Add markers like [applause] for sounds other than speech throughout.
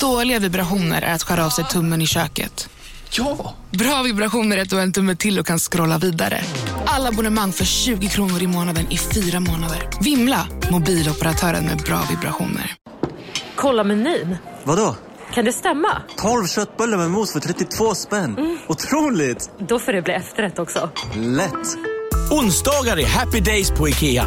Dåliga vibrationer är att skära av sig tummen i köket. Ja! Bra vibrationer är att du har en tumme till och kan scrolla vidare. Alla abonnemang för 20 kronor i månaden i fyra månader. Vimla! Mobiloperatören med bra vibrationer. Kolla menyn. Vadå? Kan det stämma? 12 köttbullar med mos för 32 spänn. Otroligt! Då får det bli efterrätt också. Lätt! Onsdagar är happy days på IKEA.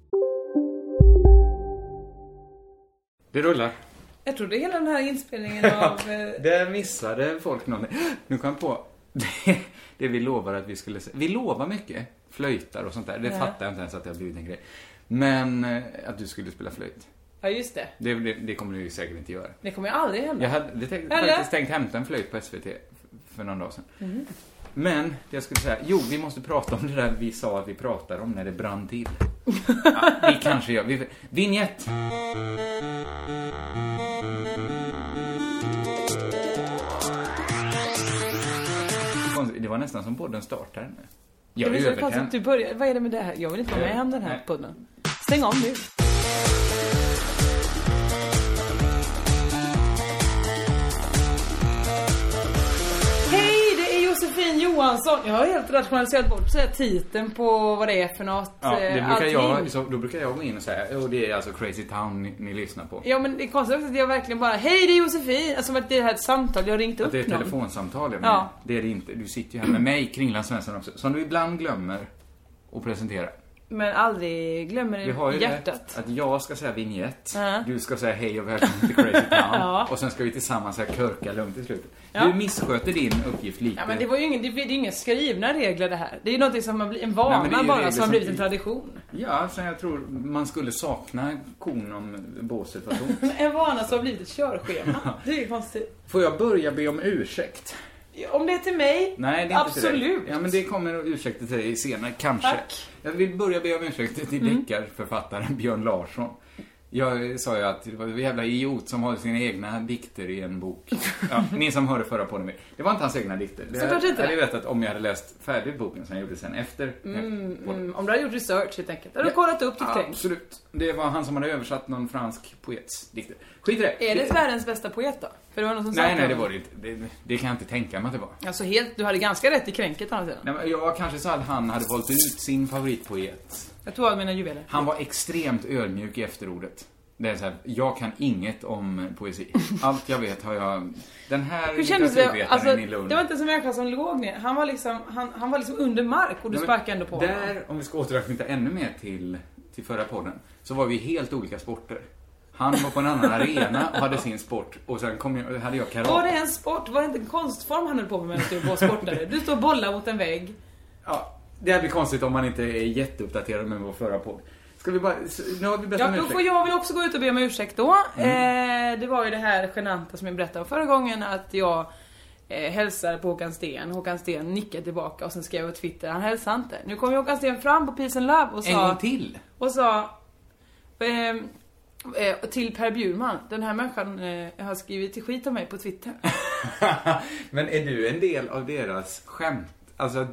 Det rullar. Jag trodde hela den här inspelningen [laughs] av... eh, Där missade folk någonting. Nu kom jag på. [laughs] Det, det vi lovade att vi skulle se- Vi lovar mycket. Flöjtar och sånt där. Det Ja. fattar jag inte ens att det har blivit en grej. Men eh, att du skulle spela flöjt. Ja, just det. Det, det, det kommer du ju säkert inte göra. Det kommer ju aldrig hända. Jag hade tänkt, faktiskt tänkt hämta en flöjt på SVT för någon dag sedan. Mm. Men, det jag skulle säga, jo, vi måste prata om det där vi sa att vi pratar om när det brann till. Ja, vi kanske gör, vi, vignett! Det var nästan som podden startade nu. Jag är övertänd. att du börjar... Vad är det med det här? Jag vill inte vara med om den här podden. Stäng om nu. Josefin Johansson. Jag har helt rationaliserat bort så här, titeln på vad det är för något. Ja, det eh, brukar allting. jag, så, då brukar jag gå in och säga, oh, det är alltså Crazy Town ni, ni lyssnar på. Ja men det är konstigt att jag verkligen bara, hej det är Josefin. Alltså att det är ett samtal, jag har ringt Att upp det är ett någon. telefonsamtal, men Ja. Det är det inte. Du sitter ju här med mig, Kringland Svensson också, som du ibland glömmer att presentera. Men aldrig glömmer Vi har ju det hjärtat. det, att jag ska säga vignett, Ja. du ska säga hej och välkommen till Crazy Town, [laughs] Ja. och sen ska vi tillsammans säga körka lugnt i slutet. Ja. Du missköter din uppgift lite. Ja men det var ju ingen, det är ju inga skrivna regler det här. Det är ju någonting som har blivit, en vana Nej, det bara som har blivit en tradition. Ja, så jag tror man skulle sakna kon om båset var tomt. En vana som har blivit ett körschema. Det är ju konstigt. Får jag börja be om ursäkt? Om det är till mig? Nej, det är inte till dig. Absolut. Ja, men det kommer ursäkter till dig senare, kanske. Tack. Jag vill börja be om ursäkt till Mm. deckarförfattaren Björn Larsson. Jag sa ju att det var en jävla idiot som har sina egna dikter i en bok. Ja, ni som hörde förra podden, det var inte hans egna dikter. Det Såklart inte. Jag hade vetat om jag hade läst färdigt boken som jag gjorde sen efter. Mm, mm, om du har gjort research helt enkelt. Har du kollat upp ditt tänk? Absolut. Det var han som hade översatt någon fransk poets dikter. Skit i det. Är det världens bästa poet då? För det var någon som Nej, nej, det var det inte. Det, det kan jag inte tänka mig att det var. Alltså helt, du hade ganska rätt i kränket å andra sidan. Nej, men jag kanske sa att han hade valt ut sin favoritpoet. Jag tog av mina juveler. Han var extremt ödmjuk i efterordet. Det är så här, jag kan inget om poesi. Allt jag vet har jag... Den här Hur kändes det? Alltså, i lund. det var inte som människa som låg ner. Han var liksom, han, han var liksom under mark och du men sparkade ändå på honom. Där, om vi ska återknyta ännu mer till, till förra podden, så var vi helt olika sporter. Han var på en annan arena och hade sin sport och sen kom jag, hade jag karate. Var det en sport? Var det inte en konstform han höll på med medan du var sportare? Du står och bollar mot en vägg. Ja, det här blir konstigt om man inte är jätteuppdaterad med vår förra podd. Ska vi bara, nu har vi bett Ja, om då ursäkt. får jag väl också gå ut och be om ursäkt då. Mm. Eh, det var ju det här genanta som jag berättade om förra gången att jag eh, hälsar på Håkan Sten. Håkan Sten nickade tillbaka och sen skrev jag på Twitter, han hälsar inte. Nu kom ju Håkan Sten fram på Peace and Love och sa... En gång till? Och sa... ehm, eh, till Per Bjurman, den här människan eh, har skrivit till skit om mig på Twitter. [laughs] Men är du en del av deras skämt? Alltså,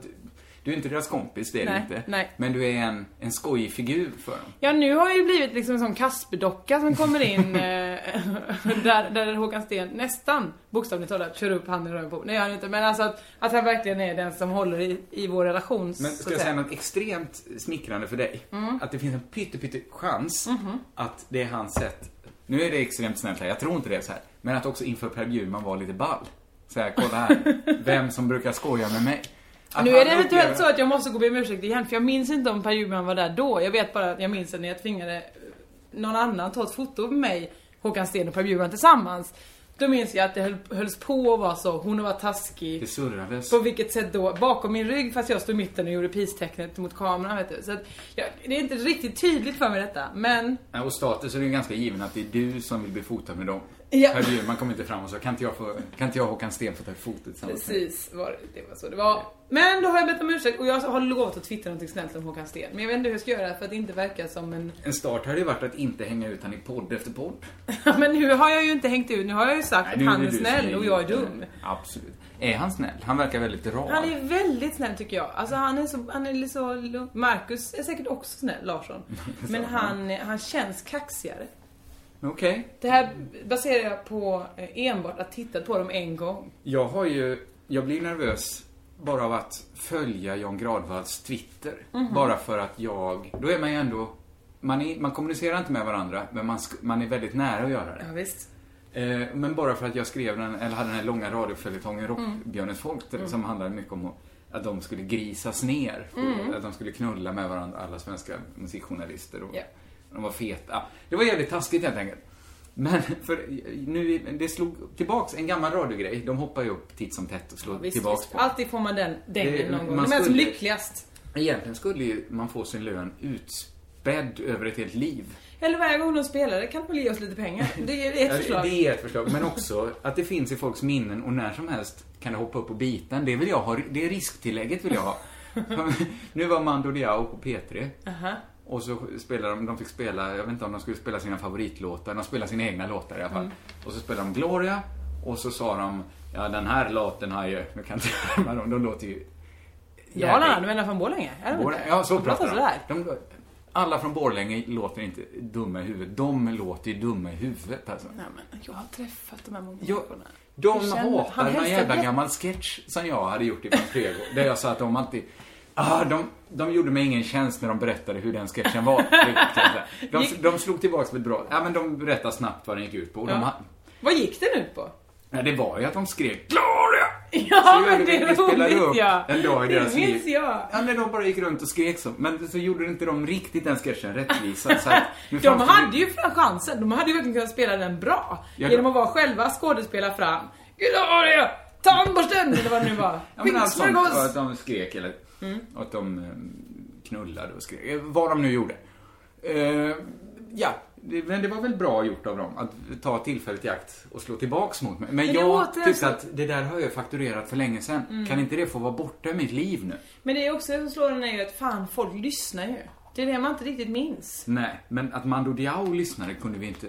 du, är inte deras kompis, det är Nej, du inte. nej. Men du är en, en skojig figur för dem. Ja, nu har jag ju blivit liksom en sån Kasper-docka som kommer in [laughs] eh, där, där Håkan Sten nästan bokstavligt talat kör upp handen i röven på. Nej, han inte. Men alltså att, att han verkligen är den som håller i, i vår relation. Men ska jag säga något extremt smickrande för dig? Mm. Att det finns en pytte, chans Mhm. att det är hans sätt. Nu är det extremt snällt här, jag tror inte det är så här. Men att också inför Per Bjurman vara lite ball. Så här, kolla här. [laughs] Vem som brukar skoja med mig. Att Nu är det eventuellt upplever- så att jag måste gå och be om ursäkt igen för jag minns inte om Per Bjurman var där då. Jag vet bara att jag minns när jag tvingade någon annan ta ett foto med mig, Håkan Sten och Per Bjurman tillsammans. Då minns jag att det höll, hölls på och var så, hon var taskig. Det surrades. På vilket sätt då? Bakom min rygg fast jag stod i mitten och gjorde peace-tecknet mot kameran vet du. Så att, ja, det är inte riktigt tydligt för mig detta, men Ja, Och status är det ju ganska given att det är du som vill bli fotad med dem. Ja. Per Bjurman kom inte fram och sa, kan inte jag, få, kan inte jag och Håkan Sten få ta ett foto tillsammans med dig?" Precis, var, det det var så det var. Men då har jag bett om ursäkt och jag har lovat att twittra någonting snällt om Håkan Sten. Men jag vet inte hur jag ska göra för att det inte verka som en... En start hade ju varit att inte hänga ut han i podd efter podd. [laughs] Men nu har jag ju inte hängt ut, nu har jag ju sagt att han är snäll och jag är dum. Absolut. Är han snäll? Han verkar väldigt rar. Han är väldigt snäll tycker jag. Alltså han är så, han är så. Marcus är säkert också snäll, Larsson. [laughs] Men han, han känns kaxigare. Okej. Det här baserar jag på eh, enbart att titta på dem en gång. Jag har ju, jag blir nervös bara av att följa Jan Gradvalls Twitter. Mhm. Bara för att jag, då är man ju ändå, man, är, man kommunicerar inte med varandra, men man, man är väldigt nära att göra det. Ja, visst. Eh, men bara för att jag skrev den, eller hade den här långa radioföljetongen Mm. Rockbjörnens folk, som handlade mycket om att de skulle grisas ner. Mm. Att de skulle knulla med varandra, alla svenska musikjournalister. Och Ja. De var feta. Det var jävligt taskigt helt enkelt. Men för nu, det slog tillbaks en gammal radiogrej. De hoppar ju upp titt som tätt och slår Visst, tillbaks visst. på. Alltid får man den Det- dängen någon gång. De är som skulle- lyckligast. Egentligen skulle ju man få sin lön utspädd över ett helt liv. Eller varje gång de spelar det kan de väl ge oss lite pengar. Det är ett förslag. Det är ett förslag, men också att det finns i folks minnen och när som helst kan det hoppa upp och bita en. Det vill jag ha, det är risktillägget vill jag ha. [laughs] nu var Mando Diao på P3. Aha. Och så spelade de, de fick spela, jag vet inte om de skulle spela sina favoritlåtar, de spelade sina egna låtar i alla fall. Mm. Och så spelade de Gloria, och så sa de, ja den här låten har ju, nu kan jag inte [laughs] dem, de låter ju... Dalarna, du menar från Borlänge? Är de Borlänge-? Ja, så De pratar de. De. Alla från Borlänge låter inte dumma i huvudet. De låter ju dumma i huvudet alltså. Nej men jag har träffat de här människorna. de känner- hatar någon jävla jätte- gammal sketch som jag hade gjort i Prego. där jag sa att de alltid... Ah, de, de gjorde mig ingen tjänst när de berättade hur den sketchen var. De, de slog tillbaks med bra... Ja, men de berättade snabbt vad den gick ut på. Och De, Ja. ha- Vad gick den ut på? ja, det var ju att de skrek Gloria! Ja Så men det är roligt upp ja. en dag i deras Det minns liv. jag. Ja, men de bara gick runt och skrek så. Men så gjorde inte de riktigt den sketchen rättvisa. Så att, [laughs] De hade ju chansen, de hade ju verkligen kunnat spela den bra. Ja, genom att vara själva skådespela fram Gloria! Tandborsten! Eller vad det nu var. [laughs] Ja, men allt sånt, och att de skrek eller Mm. att de eh, knullade och skrek. Eh, Vad de nu gjorde. Eh, ja, men det var väl bra gjort av dem att ta tillfället i akt och slå tillbaks mot mig. Men, Men jag tyckte alltså- att det där har jag fakturerat för länge sedan. Mm. Kan inte det få vara borta i mitt liv nu? Men det är också det som slår en är ju att fan, folk lyssnar ju. Det är det man inte riktigt minns. Nej, men att Mando Diao lyssnade kunde vi inte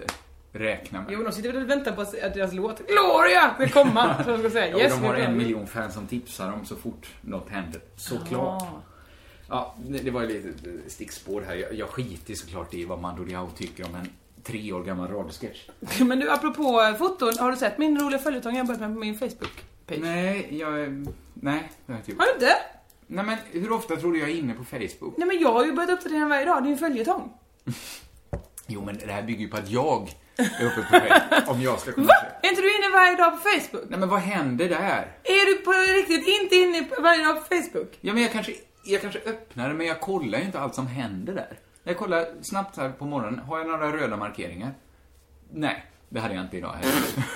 räkna med. Jo, de sitter väl och väntar på att deras låt Gloria ska komma. Så de ska säga Ja, yes, de har en miljon fans som tipsar om så fort något händer. Såklart. Ah. Ja, det var ju lite stickspår här. Jag, jag skiter såklart i vad Mando Diao tycker om en tre år gammal radiosketch. [laughs] Men du, apropå eh, foton, har du sett min roliga följetong jag börjat med på min Facebook-page? Nej, jag... Nej, det har jag inte gjort. Har du inte? Nej, men hur ofta tror du jag är inne på Facebook? Nej men jag har ju börjat uppdatera den varje dag, det är en följetong. [laughs] Jo, men det här bygger ju på att jag är uppe på Facebook. om jag ska kunna Va? Är inte du inne varje dag på Facebook? Nej, men vad händer där? Är du på riktigt inte inne varje dag på Facebook? Ja, men jag kanske, jag kanske öppnar det, men jag kollar ju inte allt som händer där. Jag kollar snabbt här på morgonen. Har jag några röda markeringar? Nej, det hade jag inte idag heller.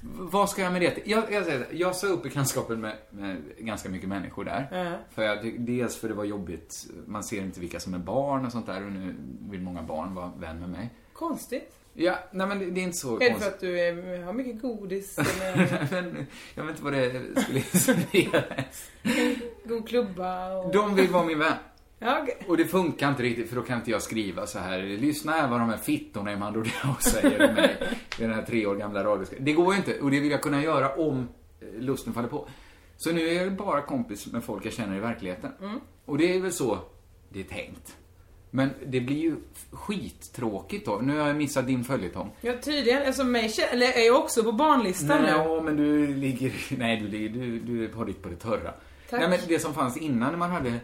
[laughs] Vad ska jag med det? Jag, jag, här, jag sa upp bekantskapen med, med ganska mycket människor där. Ja. För jag, dels för det var jobbigt, man ser inte vilka som är barn och sånt där och nu vill många barn vara vän med mig. Konstigt. Ja, nej men det, det är inte så Är det för att du är, har mycket godis [laughs] eller men, jag vet inte vad det skulle inspirera. god klubba och... De vill vara min vän. Ja, okej. Och det funkar inte riktigt för då kan inte jag skriva så här. Lyssna här vad de här fittorna i Mando Diao [laughs] säger om mig. I den här tre år gamla radios... Det går ju inte och det vill jag kunna göra om eh, lusten faller på. Så nu är jag bara kompis med folk jag känner i verkligheten. Mm. Och det är väl så det är tänkt. Men det blir ju skittråkigt då. Nu har jag missat din följetong. Ja, tydligen. Alltså mig eller är jag också på barnlistan Nej, nu. ja, men du ligger... [laughs] Nej, du, ligger, du, du har ditt på det törra. Tack. Nej, men det som fanns innan när man hade,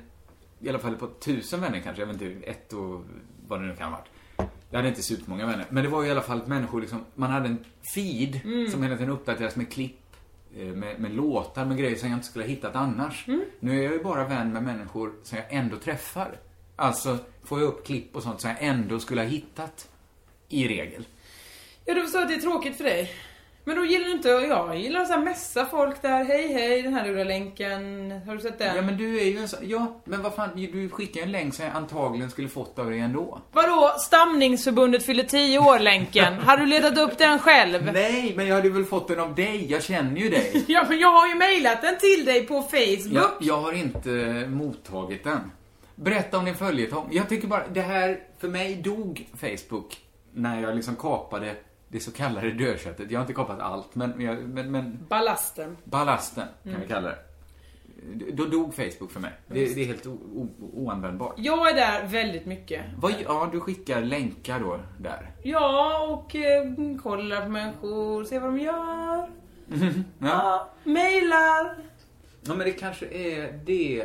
i alla fall på tusen vänner kanske, jag vet inte, ett och vad det nu kan ha varit. Jag hade inte supermånga vänner. Men det var ju i alla fall att människor liksom, man hade en feed Mm. som hela tiden uppdateras med klipp, eh, med, med låtar, med grejer som jag inte skulle ha hittat annars. Mm. Nu är jag ju bara vän med människor som jag ändå träffar. Alltså, får jag upp klipp och sånt som jag ändå skulle ha hittat. I regel. Ja, du förstår att det är tråkigt för dig. Men då gillar du inte, jag gillar att messa folk där. Hej hej, den här röda länken. Har du sett den? Ja, men du är ju en sån... Ja, men vad fan, du skickar en länk som jag antagligen skulle fått av dig ändå. Vadå, stamningsförbundet fyller 10 år länken? [laughs] har du letat upp den själv? Nej, men jag hade väl fått den av dig. Jag känner ju dig. [laughs] Ja, men jag har ju mejlat den till dig på Facebook. Jag, jag har inte mottagit den. Berätta om din följetong. Jag tycker bara, det här, för mig dog Facebook när jag liksom kapade det så kallade dödköttet. Jag har inte kapat allt, men, men, men Ballasten. ballasten kan Mm. vi kalla det. Då dog Facebook för mig. Det, det är helt oanvändbart. Jag är där väldigt mycket. Vad, ja, du skickar länkar då, där. Ja, och eh, kollar på människor, ser vad de gör. [laughs] Ja. Ja, mailar. ja, men det kanske är det...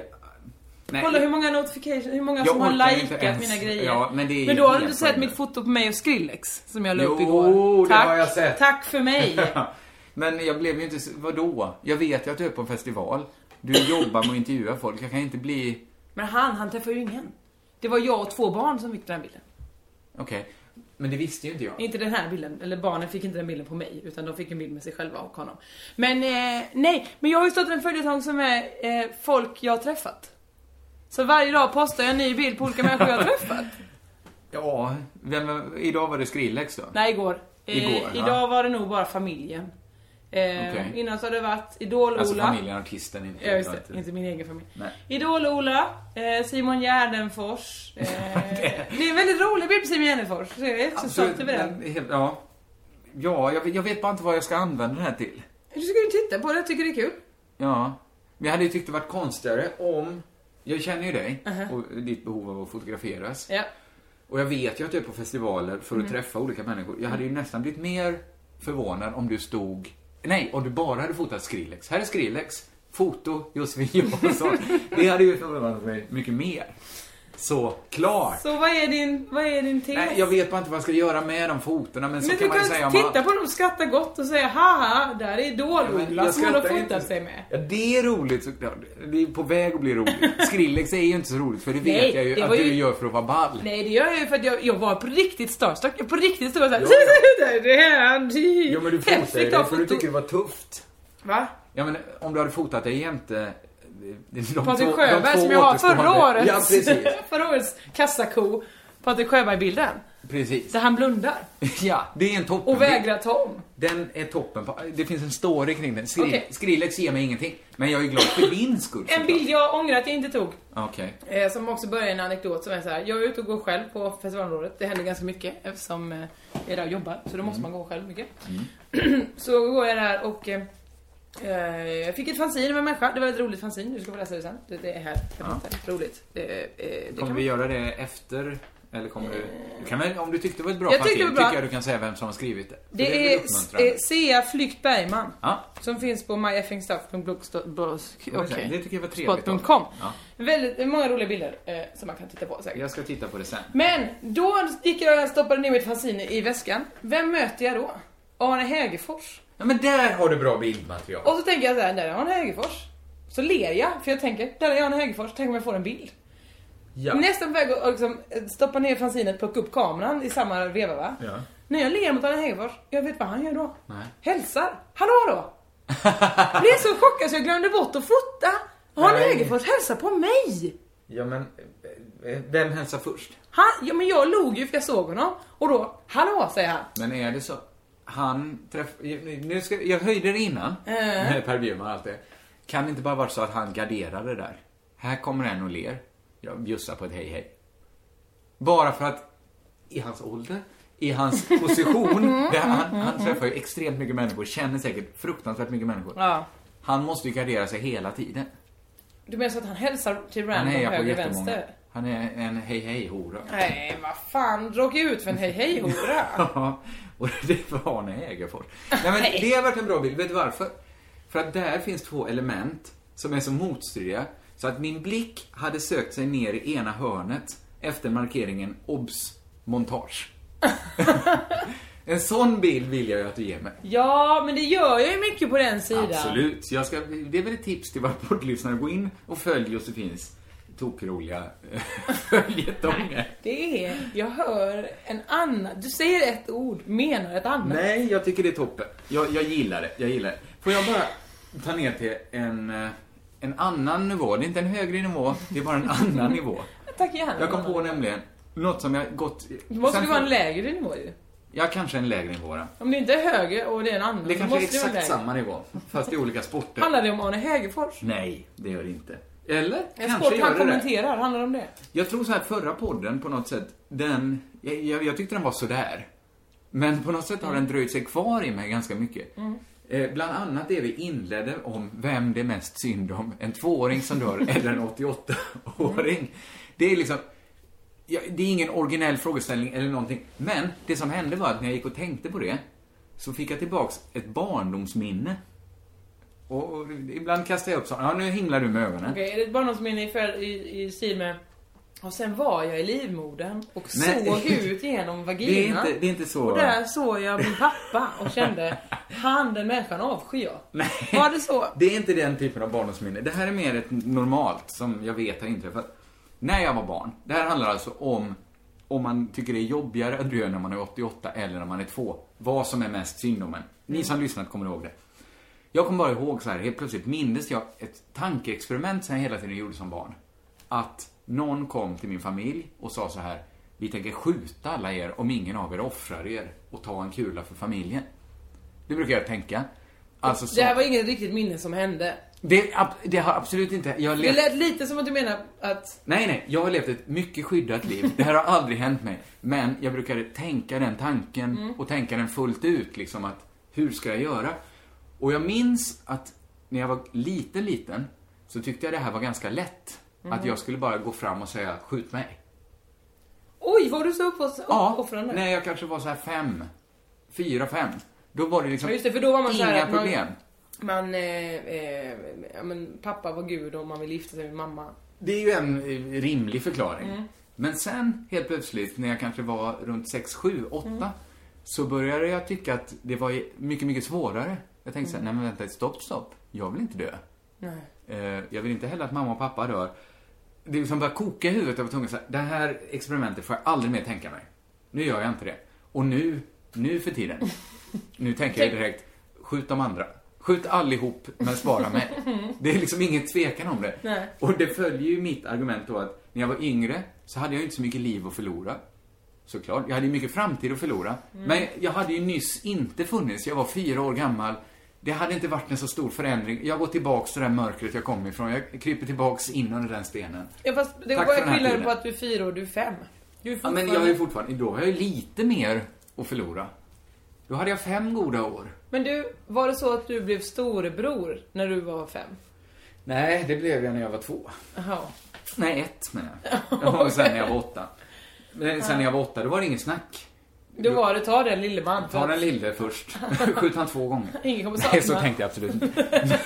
Nej, Kolla hur många notifications, hur många som har likat mina grejer. Ja, men det är men då har du inte sett mitt foto på mig och Skrillex som jag la upp Jo, igår. det Tack. har jag sett. Tack för mig. [laughs] Men jag blev ju inte... Vadå? Jag vet ju att du är på en festival. Du jobbar med att intervjua folk. Jag kan inte bli... Men han, han träffar ju ingen. Det var jag och två barn som fick den här bilden. Okej. Men det visste ju inte jag. Inte den här bilden, eller barnen fick inte den bilden på mig, utan de fick en bild med sig själva och honom. Men eh, nej, men jag har ju startat en följetong som är eh, folk jag har träffat. Så varje dag postar jag en ny bild på olika människor jag har träffat. [laughs] Ja, vem, idag var det Skrillex då? Nej, igår. Eh, Igår, ja. Idag var det nog bara familjen. Eh, Okej. Innan så har det varit Idol-Ola. Alltså familjen, artisten, inte... Ja, just det. inte- min egen familj. Idol-Ola, eh, Simon Gärdenfors. [laughs] Eh, det är en väldigt rolig bild på Simon Gärdenfors. Så jag är så stolt över den. Ja. Ja, jag, vet- jag vet bara inte vad jag ska använda den här till. Du ska ju titta på det, jag tycker det är kul. Ja. Men jag hade ju tyckt det varit konstigare om... Jag känner ju dig Mhm. och ditt behov av att fotograferas. Ja. Och jag vet ju att du är på festivaler för att Mm. träffa olika människor. Jag hade ju nästan blivit mer förvånad om du stod... Nej, om du bara hade fotat Skrillex. Här är Skrillex. Foto Josefin Johansson. [laughs] det hade ju förvånat mig mycket mer. Så, klart. Så vad är din, vad är din tes? Nej, jag vet bara inte vad jag ska göra med de fotona, men så Men kan man ju säga om titta man... på dem, skratta gott och säga haha, där är Idol-Ola Jag som hon har fotat inte. sig med. Ja, det är roligt såklart. Det är på väg att bli roligt. [laughs] Skrillex är ju inte så roligt, för det vet Nej, jag ju att var du ju- gör för att vara ball. Nej det gör jag ju för att jag, jag var på riktigt starstruck. Jag På riktigt stod jag såhär, det är han. Jo, men du ju ta det för du tycker det var tufft. Va? Ja, men om du hade fotat dig jämte... de Patrik två- Sjöberg som jag har förra årets, Ja, precis. [laughs] förra årets kassako. Patrik Sjöberg-bilden. Precis. Där han blundar. [laughs] Ja, det är en toppen. Och vägrar ta om. Den är toppen. Det finns en story kring den. Skri, Okej. Skrillex ger mig ingenting. Men jag är glad för din skull. En bild jag ångrar att jag inte tog. Okej. Eh, som också börjar i en anekdot som är så här. Jag är ute och går själv på festivalområdet. Det händer ganska mycket eftersom eh, jag är där och jobbar. Så då måste man gå själv mycket. [clears throat] så går jag där och eh, jag fick ett fanzine med en människa. Det var ett roligt fanzine. Du ska få läsa det sen. Det, det är här. Ja. Roligt. Det, eh, det Kommer kan vi göra det efter? Eller kommer du... du kan väl, om du tyckte det var ett bra Jag fanzine, det tycker jag du kan säga vem som har skrivit det. Det väl är eh, Sea Flykt Bergman. Ja. Som finns på myeffingstuff.blogspot.com. Det tycker jag var trevligt av. Ja. Väldigt många roliga bilder eh, som man kan titta på säkert. Jag ska titta på det sen. Men då gick jag och stoppade ner mitt fanzine i väskan. Vem möter jag då? Arne Hägerfors. Ja, men där har du bra bildmaterial. Och så tänker jag så här, där är Arne Hägerfors. Så ler jag, för jag tänker, där är Arne Hägerfors, tänk om jag får en bild. Ja. Nästan på väg att liksom, stoppa ner fanzinet, plocka upp kameran i samma veva va? Ja. När jag ler mot Arne Hägerfors, jag vet vad han gör då. Nej. Hälsar. Hallå hallå! Jag blev så chockad så jag glömde bort att fota. Arne Nej. Hägerfors hälsar på mig! Ja, men... Vem hälsar först? Han, ja men jag log ju för jag såg honom. Och då, hallå säger han. Men är det så? Han träff... Nu ska... Jag höjde det innan. Med Per Bjurman och allt det. Kan det inte bara vara så att han garderade där? Här kommer en och ler. Jag bjussar på ett hej hej. Bara för att i hans ålder, i hans [laughs] position, där han, han träffar ju extremt mycket människor, känner säkert fruktansvärt mycket människor. Ja. Han måste ju gardera sig hela tiden. Du menar så att han hälsar till Han random hejar på höger jättemånga. vänster? Han är en hej hej hora. Nej, vad fan. Jag ut för en hej hej hora. [laughs] Och [laughs] det var Arne Hägerfors. Nej men det har varit en bra bild. Vet du varför? För att där finns två element som är så motstridiga så att min blick hade sökt sig ner i ena hörnet efter markeringen obs montage. [laughs] en sån bild vill jag ju att du ger mig. Ja, men det gör jag ju mycket på den sidan. Absolut. Jag ska, det är väl ett tips till våra poddlyssnare. Gå in och följ Josefins tokroliga eh, [laughs] följetonger. Det är, jag hör en annan, du säger ett ord, menar ett annat. Nej, jag tycker det är toppen. Jag, jag gillar det, jag gillar det. Får jag bara ta ner till en, eh, en annan nivå. Det är inte en högre nivå, det är bara en annan [laughs] nivå. Tack gärna. Jag kom på nämligen något som jag gått... Det måste ju vara en lägre nivå ju. Ja, kanske en lägre nivå då. Om det inte är högre och det är en annan, Det kanske är exakt samma nivå, fast i olika sporter. Handlar det om Arne Hägerfors? Nej, det gör det inte. Eller? En kanske sport han kommenterar, handlar det om det? Jag tror så här, förra podden på något sätt, den, jag, jag, jag tyckte den var sådär. Men på något sätt har den dröjt sig kvar i mig ganska mycket. Eh, bland annat det vi inledde om vem det är mest synd om, en tvååring som dör [laughs] eller en 88-åring. Det är liksom, ja, det är ingen originell frågeställning eller någonting. Men det som hände var att när jag gick och tänkte på det, så fick jag tillbaks ett barndomsminne. Och, och ibland kastar jag upp så, ja nu himlar du med ögonen. Okej, är det bara något som är i, i, i stil med och sen var jag i livmodern och Nej. såg ut genom [laughs] Det är vaginan. inte, det är inte så... Och där såg jag min pappa och kände, [laughs] han den människan avskyr jag. Nej. Var det så? Det är inte den typen av barndomsminne. Det här är mer ett normalt som jag vet har inträffat. När jag var barn. Det här handlar alltså om om man tycker det är jobbigare att dö när man är 88 eller när man är två. Vad som är mest synd om en. Ni som lyssnat kommer ihåg det. Jag kommer bara ihåg så här, helt plötsligt mindes jag ett tankeexperiment som jag hela tiden gjorde som barn. Att någon kom till min familj och sa så här, vi tänker skjuta alla er om ingen av er offrar er och ta en kula för familjen. Det brukar jag tänka. Alltså så, Det här var inget riktigt minne som hände. det, det har absolut inte... Jag har Det levt, lät lite som att du menar att... nej, nej. Jag har levt ett mycket skyddat liv. Det här har aldrig hänt mig. Men jag brukade tänka den tanken Mm. och tänka den fullt ut. Liksom att, hur ska jag göra? Och jag minns att när jag var liten, liten, så tyckte jag det här var ganska lätt. Mm. Att jag skulle bara gå fram och säga, skjut mig. Oj, var du så uppoff- Ja, uppoffrande? när jag kanske var så här fem, fyra, fem. Då var det liksom Ja, just det, för då var man så här inga att man- problem. Man, eh, eh, ja, men pappa var gud och man vill gifta sig med mamma. Det är ju en eh, rimlig förklaring. Mm. Men sen helt plötsligt, när jag kanske var runt 6, 7, 8, Mm. så började jag tycka att det var mycket, mycket svårare. Jag tänkte så Mm. här, nej men vänta, stopp, stopp. Jag vill inte dö. Nej. Eh, jag vill inte heller att mamma och pappa dör. Det liksom började koka i huvudet. Var tvungen att säga, det här experimentet får jag aldrig mer tänka mig. Nu gör jag inte det. Och nu, nu för tiden, nu tänker jag direkt, skjut de andra. Skjut allihop, men spara mig. Det är liksom ingen tvekan om det. Nej. Och det följer ju mitt argument då att när jag var yngre så hade jag inte så mycket liv att förlora. Såklart. Jag hade ju mycket framtid att förlora. Mm. Men jag hade ju nyss inte funnits. Jag var fyra år gammal. Det hade inte varit en så stor förändring. Jag går tillbaks till det där mörkret jag kom ifrån. Jag kryper tillbaks in under den stenen. Ja, fast det var här skillnaden på att du är fyra och du är fem. Du är Ja, men jag är fortfarande, då har jag ju lite mer att förlora. Då hade jag fem goda år. Men du, var det så att du blev storebror när du var fem? Nej, det blev jag när jag var två. Jaha. Nej, ett menar jag. [laughs] Och sen när jag var åtta. Men sen när jag var åtta, då var det ingen snack. Då var det ta den lille man. Ta den lille först. [laughs] Skjut han två gånger. Ingen kommer Nej, så sakna. tänkte jag absolut inte. [laughs]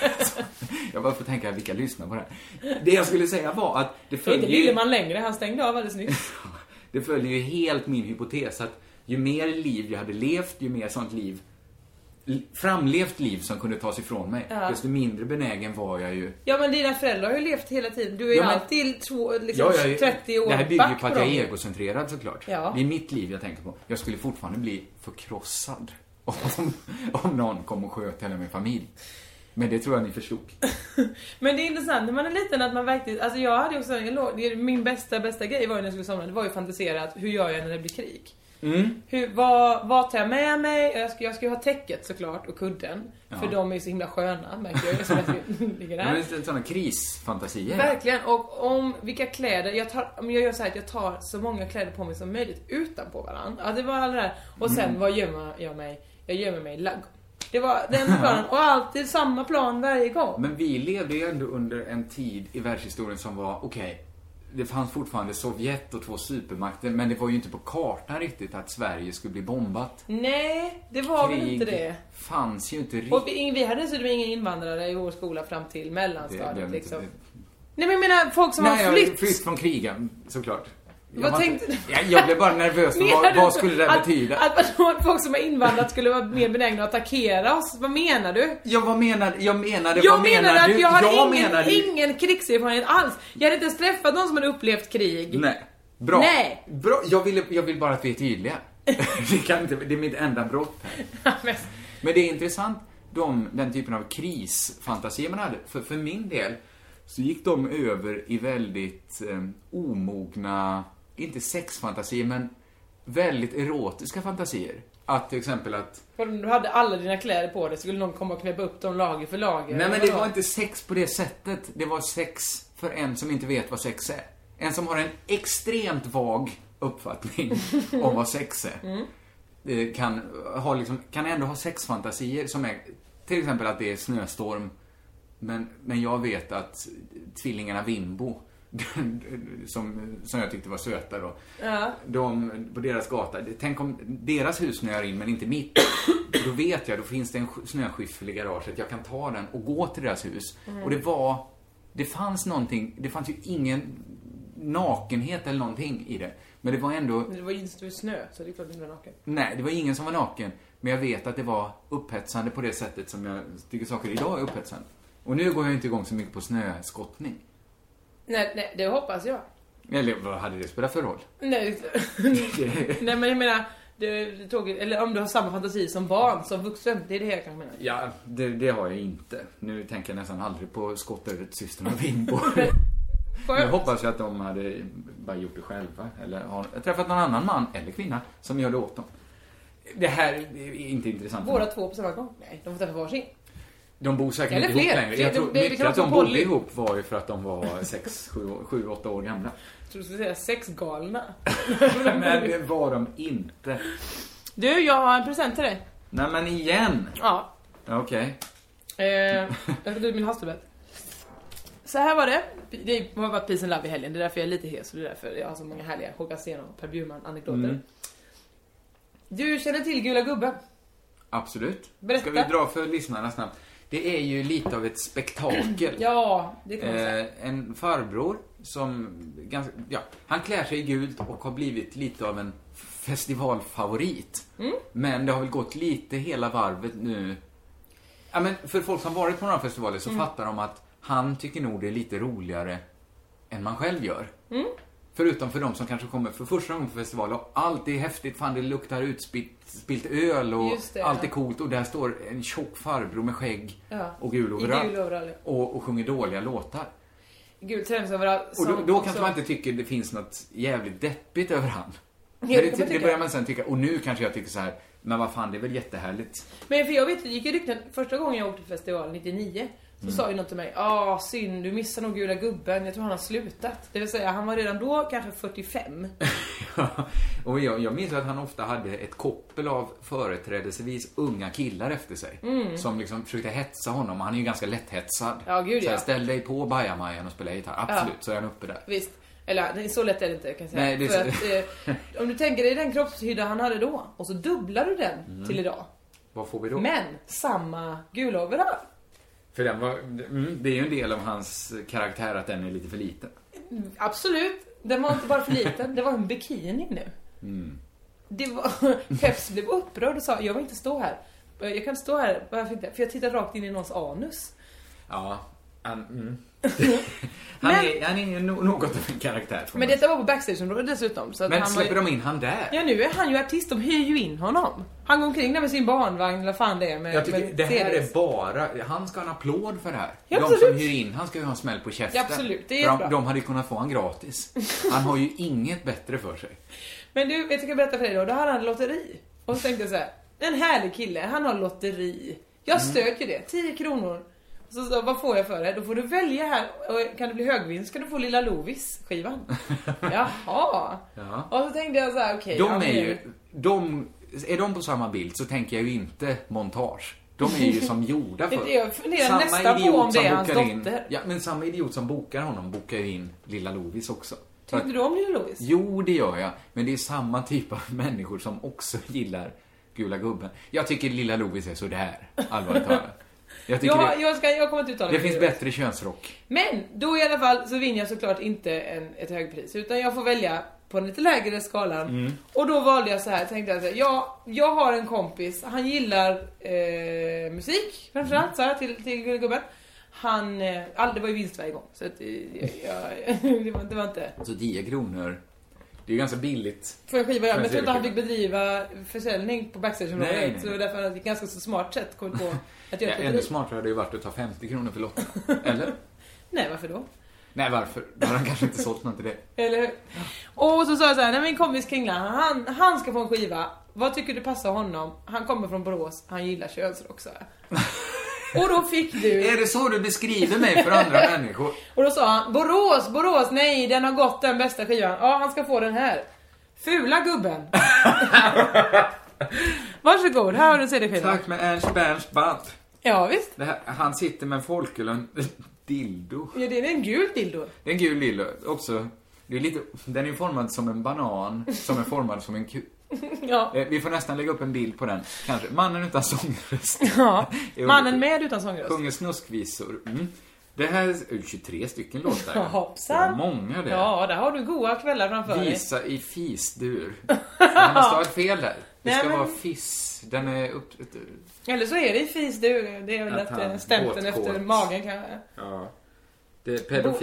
Jag bara får tänka vilka lyssnar på det här. Det jag skulle säga var att det Det är inte följer, lille man längre, han stängde av alldeles nyss. [laughs] det följer ju helt min hypotes att ju mer liv jag hade levt, ju mer sånt liv framlevt liv som kunde tas ifrån mig, Ja. desto mindre benägen var jag ju. Ja men dina föräldrar har ju levt hela tiden. Du är ju Ja, men- alltid två, liksom Ja, jag, 30 år det här bygger ju på att jag är egocentrerad såklart. Ja. Det är mitt liv jag tänker på. Jag skulle fortfarande bli förkrossad [laughs] om, om någon kom och sköt hela min familj. Men det tror jag ni förstod. [laughs] Men det är intressant när man är liten att man verkligen, alltså jag hade också, jag låg, min bästa, bästa grej var ju när jag skulle somna, det var ju fantisera att hur gör jag när det blir krig? Mm. Hur, vad, vad tar jag med mig? Jag ska, jag ska ju ha täcket såklart och kudden. Ja. För de är ju så himla sköna märker jag som jag [laughs] ligger där. men sådana krisfantasier. Verkligen, och om vilka kläder, jag tar, jag gör så här att jag tar så många kläder på mig som möjligt utanpå varandra. Ja, det var alla det där. Och sen, Mm. vad gömmer jag mig? Jag gömmer mig i ladugården. Det var den planen, och alltid samma plan varje gång. Men vi levde ju ändå under en tid i världshistorien som var, okej, det fanns fortfarande Sovjet och två supermakter, men det var ju inte på kartan riktigt att Sverige skulle bli bombat. Nej, det var väl inte det. fanns ju inte riktigt. Och vi, vi hade dessutom inga invandrare i vår skola fram till Det mellanstadiet blev inte- liksom. Nej men jag menar folk som Nej, har flytt. flytt från krigen, såklart. Jag Vad var tänkte du? Jag, jag blev bara nervös för vad, vad skulle det att, betyda? Att, att folk som har invandrat skulle vara mer benägna att attackera oss? Vad menar du? Ja, vad menar Jag menade, Jag vad menar att du? jag har ingen, menade- ingen krigserfarenhet alls. Jag hade inte ens träffat någon som hade upplevt krig. Nej. Bra. Nej. Bra. Jag, vill, jag vill bara att vi är tydliga. [laughs] det, kan inte, det är mitt enda brott här. Men det är intressant, de, den typen av krisfantasier man hade. För, för min del så gick de över i väldigt eh, omogna, inte sexfantasier, men väldigt erotiska fantasier. Att till exempel att Om du hade alla dina kläder på dig skulle någon komma och knäppa upp dem lager för lager. Nej men det var inte sex på det sättet. Det var sex för en som inte vet vad sex är. En som har en extremt vag uppfattning [laughs] om vad sex är. Eh, Kan, ha liksom, kan ändå ha sexfantasier som är, till exempel att det är snöstorm. Men, men jag vet att tvillingarna Wimbo, [laughs] som, som jag tyckte var söta då. Ja. De, på deras gata, tänk om deras hus snöar in men inte mitt. [coughs] Då vet jag, då finns det en sk- snöskyffel i garaget. Jag kan ta den och gå till deras hus. Och det var, det fanns någonting, det fanns ju ingen nakenhet eller någonting i det. Men det var ändå, Men det var ju var snö, så det är klart du inte var naken. nej, det var ingen som var naken. Men jag vet att det var upphetsande på det sättet som jag tycker saker idag är upphetsande. Och nu går jag inte igång så mycket på snöskottning. Nej, nej, det hoppas jag. Eller vad hade det spelat för roll? Nej, [laughs] nej men jag menar, det, det tråkigt. Eller om du har samma fantasi som barn, som vuxen. Det är det jag kanske menar. Ja, det, det har jag inte. Nu tänker jag nästan aldrig på skottöret systrarna Wimbo. Får [laughs] Jag jag, hoppas ju att de hade bara gjort det själva. Eller har träffat någon annan man eller kvinna som gör det åt dem. Det här är inte intressant. båda två på samma gång? Nej, de får träffa varsin. De bor säkert Eller inte ihop längre. Jag tror det- det mycket att de bodde poly. ihop var ju för att de var 6, 7, 7 8 år gamla. Jag tror du skulle säga sexgalna. Men [laughs] det var de inte. Du, jag har en present till dig. Nej men igen. Ja. Okej. Eh, jag ska ta min halsdubbe. Så här var det. Det har varit Peace and Love i helgen. Det är därför jag är lite hes och det är därför jag har så många härliga Håkan Sten och Per Bjurman anekdoter. Mm. Du känner till Gula Gubben? Absolut. Berätta. Ska vi dra för lyssnarna snabbt? Det är ju lite av ett spektakel. [clears throat] Ja, det kan man säga. Eh, en farbror som ganska, ja, han klär sig i gult och har blivit lite av en festivalfavorit. Mm. Men det har väl gått lite hela varvet nu. Ja, men för folk som varit på några festivaler Mm. så fattar de att han tycker nog det är lite roligare än man själv gör. Mm. Förutom för de som kanske kommer för första gången på festival och allt är häftigt, fan det luktar utspilt spilt öl och det, allt är ja. coolt och där står en tjock farbror med skägg Ja. och gul overall. gul overall, ja. och, och sjunger dåliga låtar. Gud, träningsöverallt. Och då, då kanske man inte tycker det finns något jävligt deppigt över han. Men det det, det börjar man sen tycka, och nu kanske jag tycker så här, men vad fan det är väl jättehärligt. Men för jag vet, det gick ju rykten, första gången jag åkte på festival 99 så Mm. sa ju någon till mig, ah synd du missar nog Gula Gubben, jag tror han har slutat. Det vill säga, han var redan då kanske 45. [laughs] och jag, jag minns att han ofta hade ett koppel av företrädesvis unga killar efter sig. Som liksom försökte hetsa honom, och han är ju ganska lätthetsad. Mm. Ja, gud, så ja. ställ dig på bajamajan och spela gitarr. Absolut, så är han uppe där. Visst. Eller är så lätt är det inte kan jag säga. Nej, det är För att, eh, om du tänker dig den kroppshydda han hade då och så dubblar du den Mm. till idag. Vad får vi då? Men samma gula overall. För den var, mm, det är ju en del av hans karaktär att den är lite för liten. Absolut. Den var inte bara för liten, det var en bikini nu. Mm. Det var, [laughs] Peps blev upprörd och sa, jag vill inte stå här. Jag kan inte stå här, varför inte? För jag tittar rakt in i någons anus. Ja, han, mm. [laughs] han, Men- är, han är något av en karaktär. Men man detta var på backstageområdet dessutom. Så att Men han var släpper ju... de in han där? Ja nu är han ju artist, de hyr ju in honom. Han går omkring där med sin barnvagn eller fan det är med Jag tycker med det här CDs. är bara, han ska ha en applåd för det här. Ja, de som hyr in, han ska ju ha en smäll på käften. Ja, absolut. Det är de, de hade ju kunnat få han gratis. Han har ju inget bättre för sig. [laughs] Men du, jag berätta för dig då? Då hade han lotteri. Och så tänkte jag så här, en härlig kille, han har lotteri. Jag Mm. stödjer det, 10 kronor. Så, så vad får jag för det? Då får du välja här, och kan det bli högvinst kan du få Lilla Lovis skivan. [laughs] Jaha. Ja. Och så tänkte jag så här, okej. De ja, är ju, de, är de på samma bild så tänker jag ju inte montage. De är ju som gjorda [laughs] för. Jag funderar nästan på om det är hans bokar in- dotter. Ja, men samma idiot som bokar honom bokar ju in Lilla Lovis också. Tyckte du om Lilla Lovis? Jo, det gör jag. Men det är samma typ av [laughs] människor som också gillar Gula Gubben. Jag tycker Lilla Lovis är sådär, allvarligt talat. Jag tycker Ja, det, jag, ska, jag kommer inte uttala det finns bättre könsrock. Men då i alla fall så vinner jag såklart inte en, ett högpris. Utan jag får välja på den lite lägre skalan. Och då valde jag så här, tänkte jag så här, ja, jag har en kompis, han gillar eh, musik framförallt så här, till, till gubben. Han, eh, all, det var ju vinst varje gång. Så att, eh, jag, jag, [laughs] det, var, det var inte... Alltså 10 kronor. Det är ju ganska billigt. För en skiva, ja. Men jag tror inte han fick bedriva försäljning på backstageområdet. nej. Så det var därför han ett ganska så smart sätt kommit på [laughs] att Ja, göra ett ännu smartare hade det ju varit att ta 50 kronor för lotten. [laughs] Eller? Nej, varför då? Nej, varför? Då hade han kanske inte sålt något till det. Eller hur? Och så sa jag så här, nej min kompis Kringlan, han, han ska få en skiva. Vad tycker du passar honom? Han kommer från Borås, han gillar könsrock sa jag. [laughs] Och då fick du... Är det så du beskriver mig för andra människor? [laughs] Och då sa han, Borås, Borås, nej den har gått den bästa skivan. Ja, han ska få den här. Fula gubben. [laughs] Varsågod, här har du en CD-skiva. Tack med Ernst Berns band. Ja, visst. Här, han sitter med en folköl en [laughs] dildo. Ja, det är en gul dildo. Det är en gul dildo. Också, det är lite, den är formad som en banan, som är formad som en ku. [laughs] Ja. Eh, Vi får nästan lägga upp en bild på den, kanske. Mannen utan sångröst. ja. [laughs] Mannen med utan sångröst. Sjunger snuskvisor. Mm. Det här är 23 stycken låtar. ja. Hoppsan. Många det. Ja, där har du goda kvällar framför dig. Visa i fisdur. [laughs] Det måste ha ett fel där. Det Nej, ska men- vara fiss. Den är upp... Eller så är det i fis du. Det är väl Att att, att stämpeln efter magen kanske. Ja. Det är pedofil.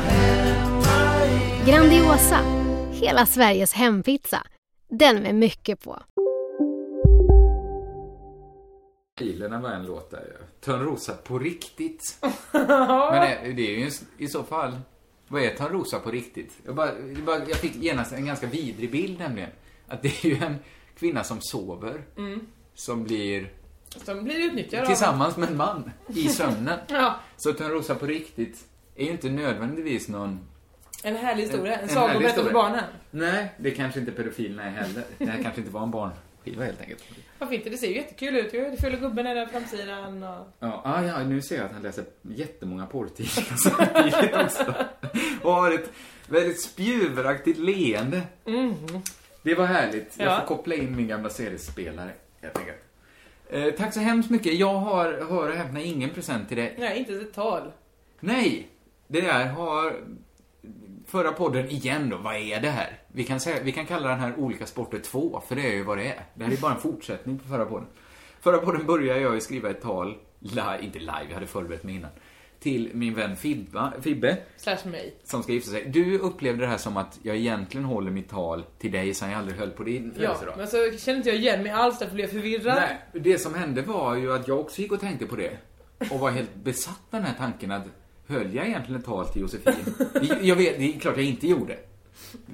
Grandiosa, hela Sveriges hempizza. Den med mycket på. Bilarna var en låt där ju. Törnrosa på riktigt. [laughs] Men det, det är ju i så fall... Vad är Törnrosa på riktigt? Jag, bara, jag fick genast en ganska vidrig bild nämligen. Att det är ju en kvinna som sover. Mm. Som blir Som blir utnyttjad tillsammans med en man i sömnen. [laughs] Ja. Så Törnrosa på riktigt är ju inte nödvändigtvis någon... En härlig historia. En, En berätta för barnen. Nej, det kanske inte pedofilerna är heller. Det här kanske inte var en barnskiva helt enkelt. Varför inte? Det ser ju jättekul ut ju. Det fula gubben är där framsidan och... Ja, ah, ja, nu ser jag att han läser jättemånga porrtidningar samtidigt också. Och har ett väldigt spjuveraktigt leende. Mhm. Det var härligt. Jag Ja. får koppla in min gamla seriespelare, helt enkelt. Eh, tack så hemskt mycket. Jag har, hör och häpna, ingen present till dig. Nej, inte ett tal. Nej! Det där har... Förra podden igen då, vad är det här? Vi kan, säga, vi kan kalla den här Olika Sporter 2, för det är ju vad det är. Det här är bara en fortsättning på förra podden. Förra podden började jag ju skriva ett tal, live, inte live, jag hade förberett mig innan, till min vän Fibba, Fibbe, Slash mig. som ska gifta sig. Du upplevde det här som att jag egentligen håller mitt tal till dig som jag aldrig höll på din Ja, födelsedag. men så känner inte jag igen mig alls, därför blev jag förvirrad. Nej, det som hände var ju att jag också gick och tänkte på det. Och var helt besatt av den här tanken att höll jag egentligen ett tal till Josefin? Jag vet, det är klart jag inte gjorde.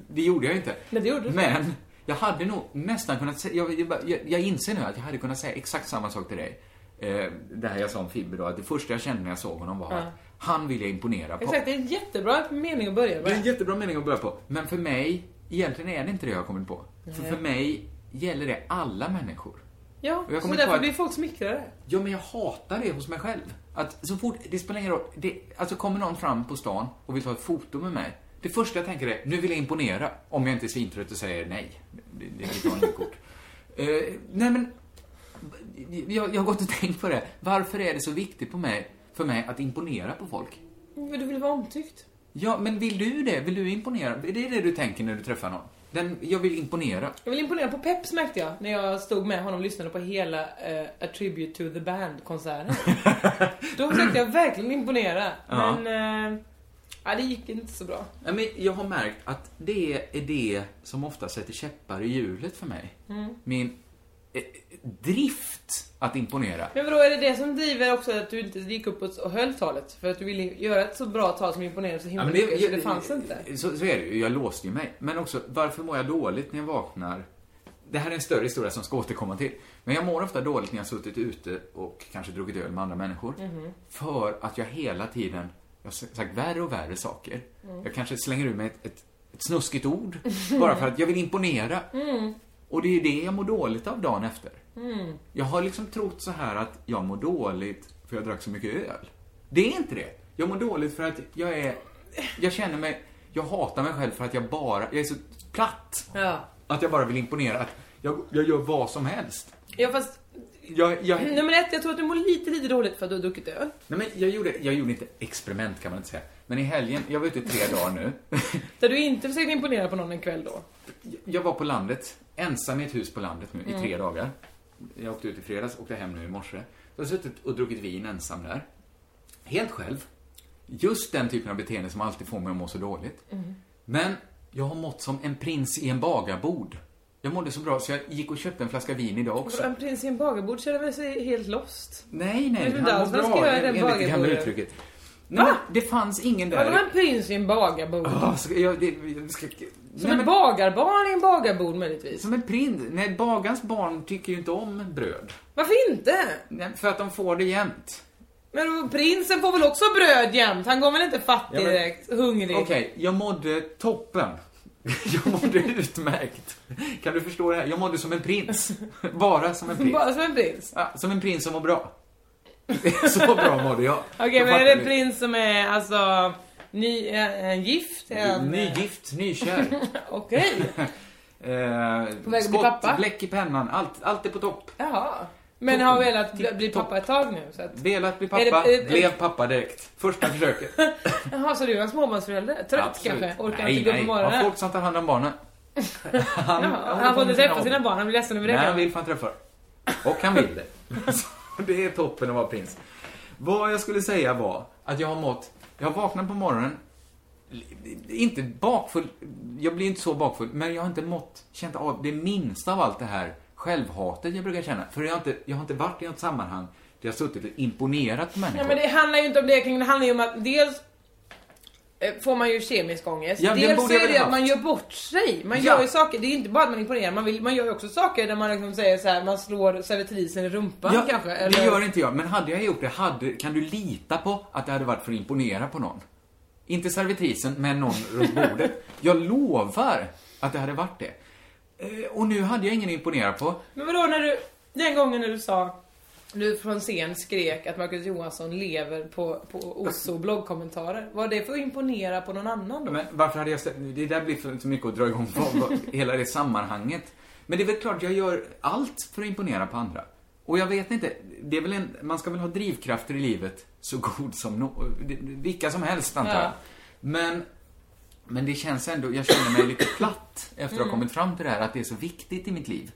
Det gjorde jag inte. Nej, det gjorde du. Men jag hade nog nästan kunnat säga, jag, jag, jag, inser nu att jag hade kunnat säga exakt samma sak till dig. Eh, det här jag sa om Fibbe då, att det första jag kände när jag såg honom var Ja. att han ville jag imponera på. Exakt, det är en jättebra mening att börja Det är en med. jättebra mening att börja på. Men för mig, egentligen är det inte det jag har kommit på. För, för mig gäller det alla människor. Ja, Och jag så därför att- blir folk smickrade. Ja, men jag hatar det hos mig själv. Att så fort, det spelar ingen roll. Det, alltså kommer någon fram på stan och vill ta ett foto med mig. Det första jag tänker är, nu vill jag imponera. Om jag inte är svintrött och säger nej. Det, det är mitt vanliga kort. [laughs] Eh, nej men, jag, jag har gått och tänkt på det. Varför är det så viktigt på mig, för mig att imponera på folk? Men Du vill vara omtyckt. Ja, men vill du det? Vill du imponera? Är det det du tänker när du träffar någon? Den, jag vill imponera. Jag vill imponera på Peps märkte jag när jag stod med honom och lyssnade på hela uh, A Tribute to the Band-konserten. [laughs] Då försökte jag verkligen imponera. Ja. Men uh, ja, det gick inte så bra. Ja, men jag har märkt att det är det som ofta sätter käppar i hjulet för mig. Mm. Min drift att imponera. Men vadå, är det det som driver också att du inte gick upp och höll talet? För att du ville göra ett så bra tal som imponerade så himla Ja, men mycket, så det fanns inte? Så, så är det ju, jag låste ju mig. Men också, varför mår jag dåligt när jag vaknar? Det här är en större historia som ska återkomma till. Men jag mår ofta dåligt när jag suttit ute och kanske druckit öl med andra människor. Mhm. För att jag hela tiden, jag har sagt värre och värre saker. Mm. Jag kanske slänger ur mig ett, ett, ett snuskigt ord. bara för att jag vill imponera. Mm. Och det är det jag mår dåligt av dagen efter. Mm. Jag har liksom trott så här att jag mår dåligt för jag drack så mycket öl. Det är inte det. Jag mår dåligt för att jag är... Jag känner mig... Jag hatar mig själv för att jag bara... Jag är så platt. Ja. Att jag bara vill imponera. Att jag, jag gör vad som helst. Ja fast, Jag, jag, nummer ett, jag tror att du mår lite, lite dåligt för att du har druckit öl. nej men jag gjorde, jag gjorde inte experiment kan man inte säga. Men i helgen, jag var ute i tre dagar nu. [laughs] Där du inte försökte imponera på någon en kväll då. Jag var på landet, ensam i ett hus på landet nu i Mm. tre dagar. Jag åkte ut i fredags, åkte hem nu i morse. Jag har suttit och druckit vin ensam där. Helt själv. Just den typen av beteende som alltid får mig att må så dåligt. Mm. Men jag har mått som en prins i en bagarbod. Jag mådde så bra så jag gick och köpte en flaska vin idag också. En prins i en bagarbord känner väl sig helt lost? Nej, nej, han mår bra enligt det gamla uttrycket. Nej, men det fanns ingen Vadå där. en prins i en bagarbord? Ah, ska jag, det, ska, Som nej, ett men- bagarbarn i en bagarbord möjligtvis? Som en prins. Nej, bagarens barn tycker ju inte om bröd. Varför inte? Nej, för att de får det jämt. Men prinsen får väl också bröd jämt? Han går väl inte fattig Ja, men- direkt, hungrig? Okej, jag mådde toppen. [laughs] Jag mådde utmärkt. Kan du förstå det här? Jag mådde som en prins. [laughs] Bara som en prins. Bara som en prins? Ja, som en prins som mår bra. [laughs] Så bra mådde jag. Okej, Då men är det en prins som är alltså ny, är en gift? Han, Nygift, nykär. Okej. Eh, På väg att bli pappa? bläck i pennan, allt, allt är på topp. Jaha. Men har velat bli, bli pappa ett tag nu? Så att... Velat bli pappa, det- det- blev pappa direkt. Första försöket. [laughs] Jaha, så du är en småbarnsförälder? Trött Absolut. kanske? Orkar nej, inte gå nej. på morgonen? folk som tar hand om barnen. [laughs] Han, Jaha, han får inte träffa sina barn, han blir ledsen över det Nej, han vill fan träffa Och han vill det. Så [laughs] det är toppen att vara prins. Vad jag skulle säga var att jag har mått... Jag har vaknat på morgonen, inte bakfull, jag blir inte så bakfull, men jag har inte mått, känt av det minsta av allt det här självhatet jag brukar känna. För jag har inte, jag har inte varit i något sammanhang där jag har suttit och imponerat på människor. Ja, men det handlar ju inte om det det handlar ju om att dels eh, får man ju kemisk ångest. Ja, dels är det att man gör bort sig. Man Ja. gör ju saker, det är inte bara att man imponerar, man, vill, man gör ju också saker där man liksom säger så här, man slår servitrisen i rumpan Ja, kanske. det gör inte jag. Men hade jag gjort det, hade, kan du lita på att det hade varit för att imponera på någon? Inte servitrisen, men någon runt bordet. Jag lovar att det hade varit det. Eh, Och nu hade jag ingen att imponera på. Men vadå när du, den gången när du sa, du från scen skrek att Marcus Johansson lever på, på Osso bloggkommentarer. Var det för att imponera på någon annan då? Men varför hade jag sett, det där blir för mycket att dra igång på, [laughs] på hela det sammanhanget. Men det är väl klart, jag gör allt för att imponera på andra. Och jag vet inte, det är väl en, man ska väl ha drivkrafter i livet så god som no, vilka som helst antar jag. Ja. Men, men det känns ändå, jag känner mig lite platt efter att ha Mm. kommit fram till det här, att det är så viktigt i mitt liv.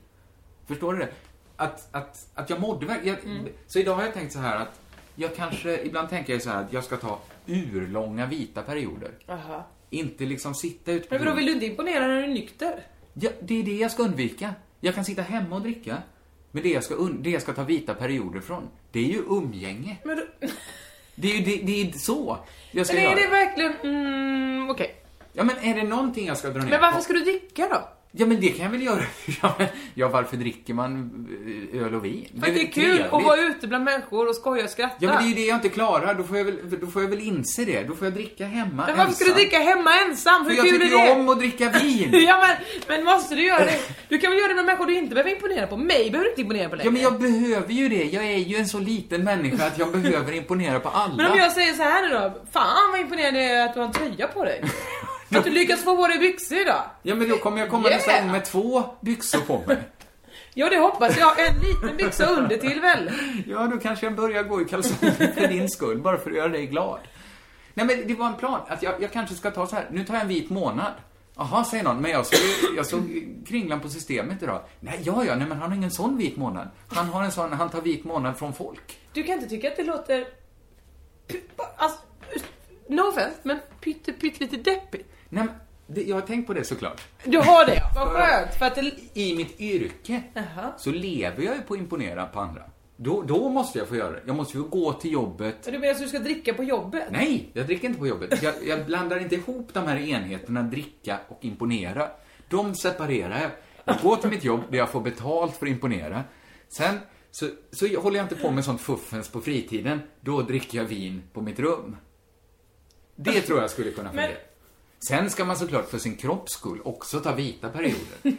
Förstår du det? Att, att, att jag mådde verkligen, Mm. Så idag har jag tänkt så här att jag kanske, ibland tänker jag så här att jag ska ta urlånga vita perioder. Aha. Inte liksom sitta ute på Men vadå, vill du inte imponera när du är nykter? Ja, det är det jag ska undvika. Jag kan sitta hemma och dricka. Men det jag ska, det jag ska ta vita perioder från, det är ju umgänge. Men, då, Det är ju det, det är så jag ska men är göra. det verkligen, mm, okej. Ja, men är det någonting jag ska dra ner Men varför på? ska du dricka då? Ja, men det kan jag väl göra. [laughs] Ja, varför dricker man eh, öl och vin? För att det är kul trevligt. att vara ute bland människor och skoja och skratta. Ja, men det är ju det jag inte klarar. Då får jag väl, då får jag väl inse det. Då får jag dricka hemma Men varför ska du ensam. dricka hemma ensam? Hur För jag kul tycker är det? ju om att dricka vin. [laughs] ja men, men måste du göra det? Du kan väl göra det med människor du inte behöver imponera på? Mig behöver du inte imponera på längre. Ja, men jag behöver ju det. Jag är ju en så liten människa att jag behöver imponera på alla. Men om jag säger så här nu då? Fan vad imponerande det är att du har en tröja på dig. [laughs] Att du lyckas få på dig byxor idag. Ja, men då kommer jag komma Yeah. nästa gång med två byxor på mig. [laughs] Ja det hoppas jag. En liten byxa under till väl? Ja, då kanske jag börjar gå i kalsonger för din skull, bara för att göra dig glad. Nej, men det var en plan. Att jag, jag kanske ska ta så här. nu tar jag en vit månad. Jaha, säger någon. Men jag såg, jag såg Kringlan på systemet idag. Nej, ja, ja, nej, men han har ingen sån vit månad. Han har en sån, han tar vit månad från folk. Du kan inte tycka att det låter... Alltså, no offense, men pytte, pytte lite deppigt. Nej, men Det, jag har tänkt på det såklart. Du har det, vad skönt. För att det... I mitt yrke Jaha. så lever jag ju på att imponera på andra. Då, då måste jag få göra det. Jag måste ju gå till jobbet. Du menar att du ska dricka på jobbet? Nej, jag dricker inte på jobbet. Jag, jag blandar inte ihop de här enheterna, dricka och imponera. De separerar jag. Jag går till mitt jobb där jag får betalt för att imponera. Sen så, så håller jag inte på med sånt fuffens på fritiden. Då dricker jag vin på mitt rum. Det tror jag skulle kunna fungera. Men- Sen ska man såklart för sin kropps skull också ta vita perioder. [laughs]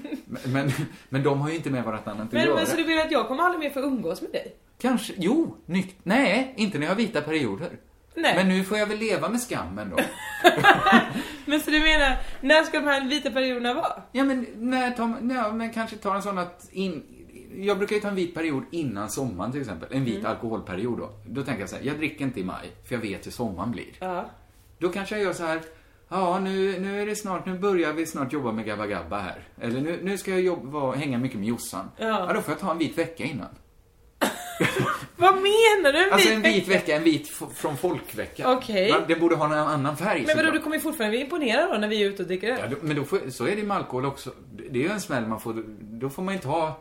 Men, men, de har ju inte med varandra att Men, göra. men så du vill att jag kommer aldrig mer få umgås med dig? Kanske, jo, nykt. Nej, inte när jag har vita perioder. Nej. Men nu får jag väl leva med skammen då. [laughs] Men så du menar, när ska de här vita perioderna vara? Ja, men när tar ja, men kanske ta en sån att in, jag brukar ju ta en vit period innan sommaren till exempel. En vit Mm. alkoholperiod då. Då tänker jag så här, jag dricker inte i maj, för jag vet hur sommaren blir. Ja. Då kanske jag gör så här, ja nu, nu är det snart, nu börjar vi snart jobba med Gabba Gabba här. Eller nu, nu ska jag jobba, hänga mycket med Jossan. Ja. då får jag ta en vit vecka innan. [laughs] Vad menar du? Alltså en vit vecka, en vit från folkvecka. Okej. Man- Det borde ha en annan färg Men vadå, du kommer ju fortfarande bli imponerad då när vi är ute och dricker öl? Ja, då, men då får, så är det med alkohol också. Det är ju en smäll man får, då får man ju ta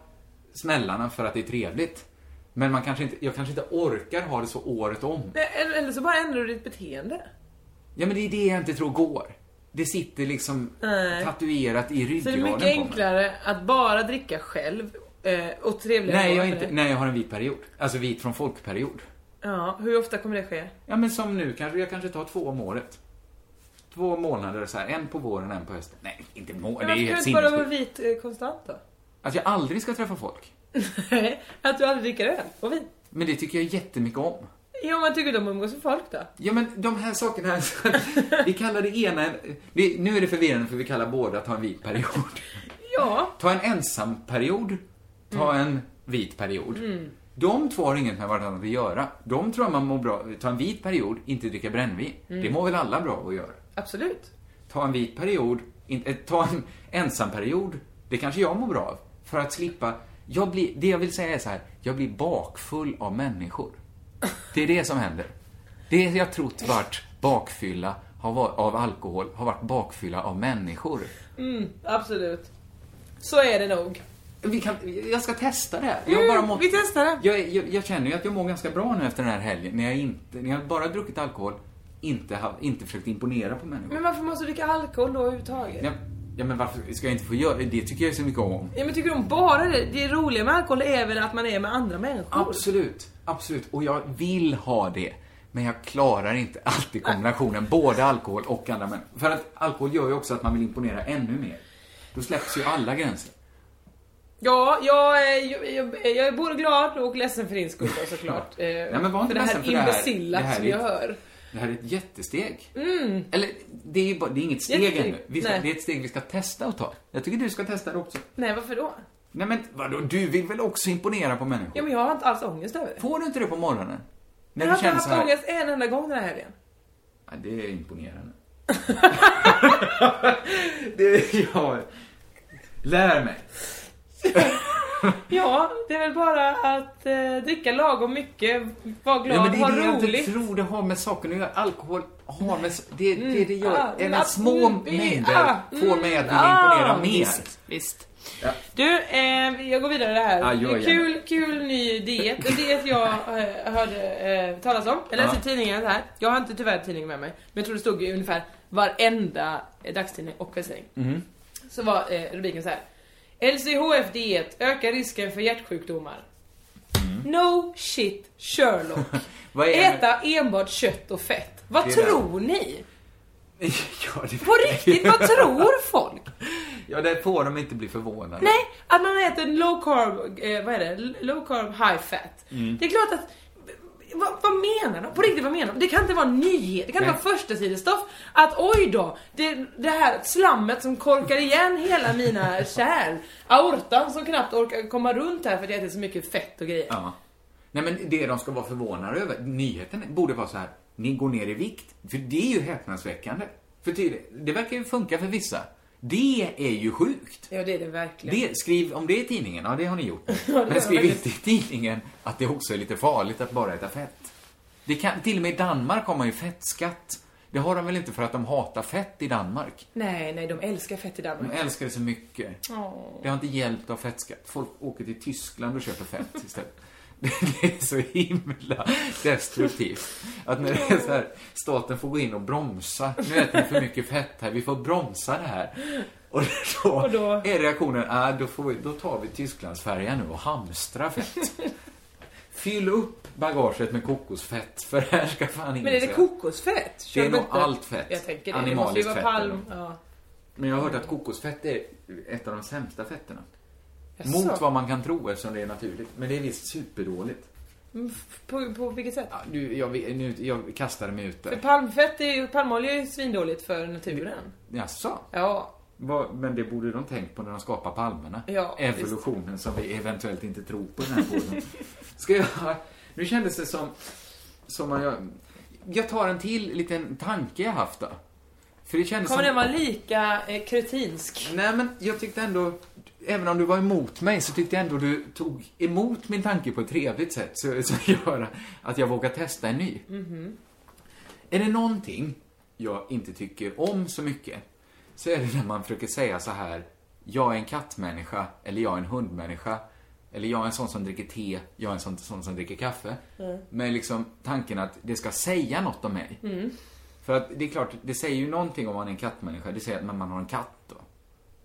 smällarna för att det är trevligt. Men man kanske inte, jag kanske inte orkar ha det så året om. Eller eller så bara ändrar du ditt beteende. Ja men det är det jag inte tror går. Det sitter liksom Nej. tatuerat i Så det är ryggraden mycket enklare att bara dricka själv eh, och trevligare Nej, jag inte, nej, jag har en vit period. Alltså vit från folkperiod. Ja, hur ofta kommer det ske? Ja men som nu kanske, jag kanske tar två om året. Två månader så här, en på våren, en på hösten. Nej, inte må, det är varför kan helt du inte bara vara sinnessjukt. vit eh, konstant då? Att jag aldrig ska träffa folk. [laughs] att du aldrig dricker öl och vin? Men det tycker jag jättemycket om. Jo, man tycker de umgås med folk då? Ja men de här sakerna, vi kallar det ena, vi, nu är det förvirrande för vi kallar båda ta en vit period. Ja. Ta en ensam period, ta en vit period. Mm. De två har inget med varandra att göra. De tror man mår bra, ta en vit period, inte dricka brännvin. Mm. Det mår väl alla bra att göra. Absolut. Ta en vit period, in, eh, ta en ensam period, det kanske jag mår bra av. För att slippa, jag blir, det jag vill säga är så här, jag blir bakfull av människor. Det är det som händer. Det jag trott varit bakfylla av alkohol har varit bakfylla av människor. Mm, absolut. Så är det nog. Vi kan, jag ska testa det. Jag har Mm, bara mått, vi testar det. Jag, jag, jag känner ju att jag mår ganska bra nu efter den här helgen. När jag, inte, när jag bara druckit alkohol, inte, har, inte försökt imponera på människor. Men varför måste du dricka alkohol då överhuvudtaget? Ja, ja, men varför ska jag inte få göra det? Det tycker jag är så mycket om. Ja, men tycker du om bara det? Det roliga med alkohol är väl att man är med andra människor? Absolut, absolut. Och jag vill ha det. Men jag klarar inte alltid kombinationen, både alkohol och andra människor. För att alkohol gör ju också att man vill imponera ännu mer. Då släpps ju alla gränser. Ja, jag, jag, jag, jag är både glad och ledsen för din skull då, såklart. Eh, Nej, men var inte för det här imbecilla som ett- hör. Det här är ett jättesteg. Mm. Eller, det är ju bara, det är inget steg Jättesteg. ännu. Vi ska, Nej. det är ett steg vi ska testa att ta. Jag tycker du ska testa det också. Nej, varför då? Nej men vadå, du vill väl också imponera på människor? Ja, men jag har inte alls ångest över det. Får du inte det på morgonen? När jag har inte haft här, ångest en enda gång den här helgen. Ja, det är imponerande. [laughs] [laughs] det, ja. Lär mig. [laughs] Ja, det är väl bara att eh, dricka lagom mycket, vara glad, Ja, men det ha är det jag roligt. inte tror det har med saken att göra. Alkohol har med... Det, det, det gör... Ah, Även ah, små mm, mängder ah, får mig att vilja ah, imponera mer. Visst, visst. Ja. Du, eh, jag går vidare här. Det är kul, kul ny diet. En diet jag eh, hörde eh, talas om. Jag läste i tidningen här. Jag har inte tyvärr tidningen med mig. Men jag tror det stod i ungefär varenda dagstidning och kvällstidning. Mhm. Så var eh, rubriken så här. LCHF-diet ökar risken för hjärtsjukdomar. No shit Sherlock. [laughs] Mm. Äta enbart kött och fett. Vad Det tror ni? [laughs] Ja, det... På riktigt, vad tror folk? Ja, det får de inte bli förvånade. Nej, att man äter low carb, eh, vad är det? Low carb high fat. Mm. Det är klart att vad, vad menar de? På riktigt, vad menar de? Det kan inte vara nyhet, det kan inte Nej. vara första sidestoff Att oj då, det, det här slammet som korkar igen hela mina kärl. Aortan som knappt orkar komma runt här för att jag äter så mycket fett och grejer. Ja. Nej, men det de ska vara förvånade över, nyheten borde vara så här, ni går ner i vikt. För det är ju häpnadsväckande. För tydligt, det verkar ju funka för vissa. Det är ju sjukt. Ja, det är det verkligen. Det, skriv om det i tidningen, ja det har ni gjort. [laughs] Men skriv inte i tidningen att det också är lite farligt att bara äta fett. Det kan, till och med i Danmark har man ju fettskatt. Det har de väl inte för att de hatar fett i Danmark? Nej, nej, de älskar fett i De Danmark. älskar det så mycket. Åh. Det har inte hjälpt av fettskatt. Folk åker till Tyskland och köper fett [laughs] istället. [laughs] Det är så himla destruktivt. Att när det är så här, staten får gå in och bromsa. Nu äter vi för mycket fett här, vi får bromsa det här. Och då, Och då- är reaktionen, ah, då, får vi, då tar vi Tysklandsfärjan nu och hamstrar fett. Fyll upp bagaget med kokosfett, för här ska fan ingen Men är det kokosfett? Kör Det är nog inte- allt fett. Jag tänker det. Det måste ju vara palm. Ja. Men jag har hört att kokosfett är ett av de sämsta fetterna. Jaså? Mot vad man kan tro eftersom det är naturligt. Men det är visst superdåligt. Mm, På, på vilket sätt? Ja, nu, jag, nu, jag kastade mig ut För där. palmfett är palmolja är ju svindåligt för naturen. Jaså? Ja. Men det borde de tänkt på när de skapar palmerna. Ja, Evolutionen som vi eventuellt inte tror på den här podden. Ska jag... Nu kändes det som... som att jag... Jag tar en till liten tanke jag haft då. För det kändes Kommer som... den vara lika eh, kretinsk? Nej, men jag tyckte ändå, även om du var emot mig, så tyckte jag ändå du tog emot min tanke på ett trevligt sätt, så, som [laughs] gör att jag vågar testa en ny. Mhm. Är det någonting jag inte tycker om så mycket, så är det när man försöker säga så här, jag är en kattmänniska, eller jag är en hundmänniska, eller jag är en sån som dricker te, jag är en sån, sån som dricker kaffe. Mm. Med liksom tanken att det ska säga något om mig. Mm. För att det är klart, det säger ju någonting om man är en kattmänniska. Det säger att man har en katt.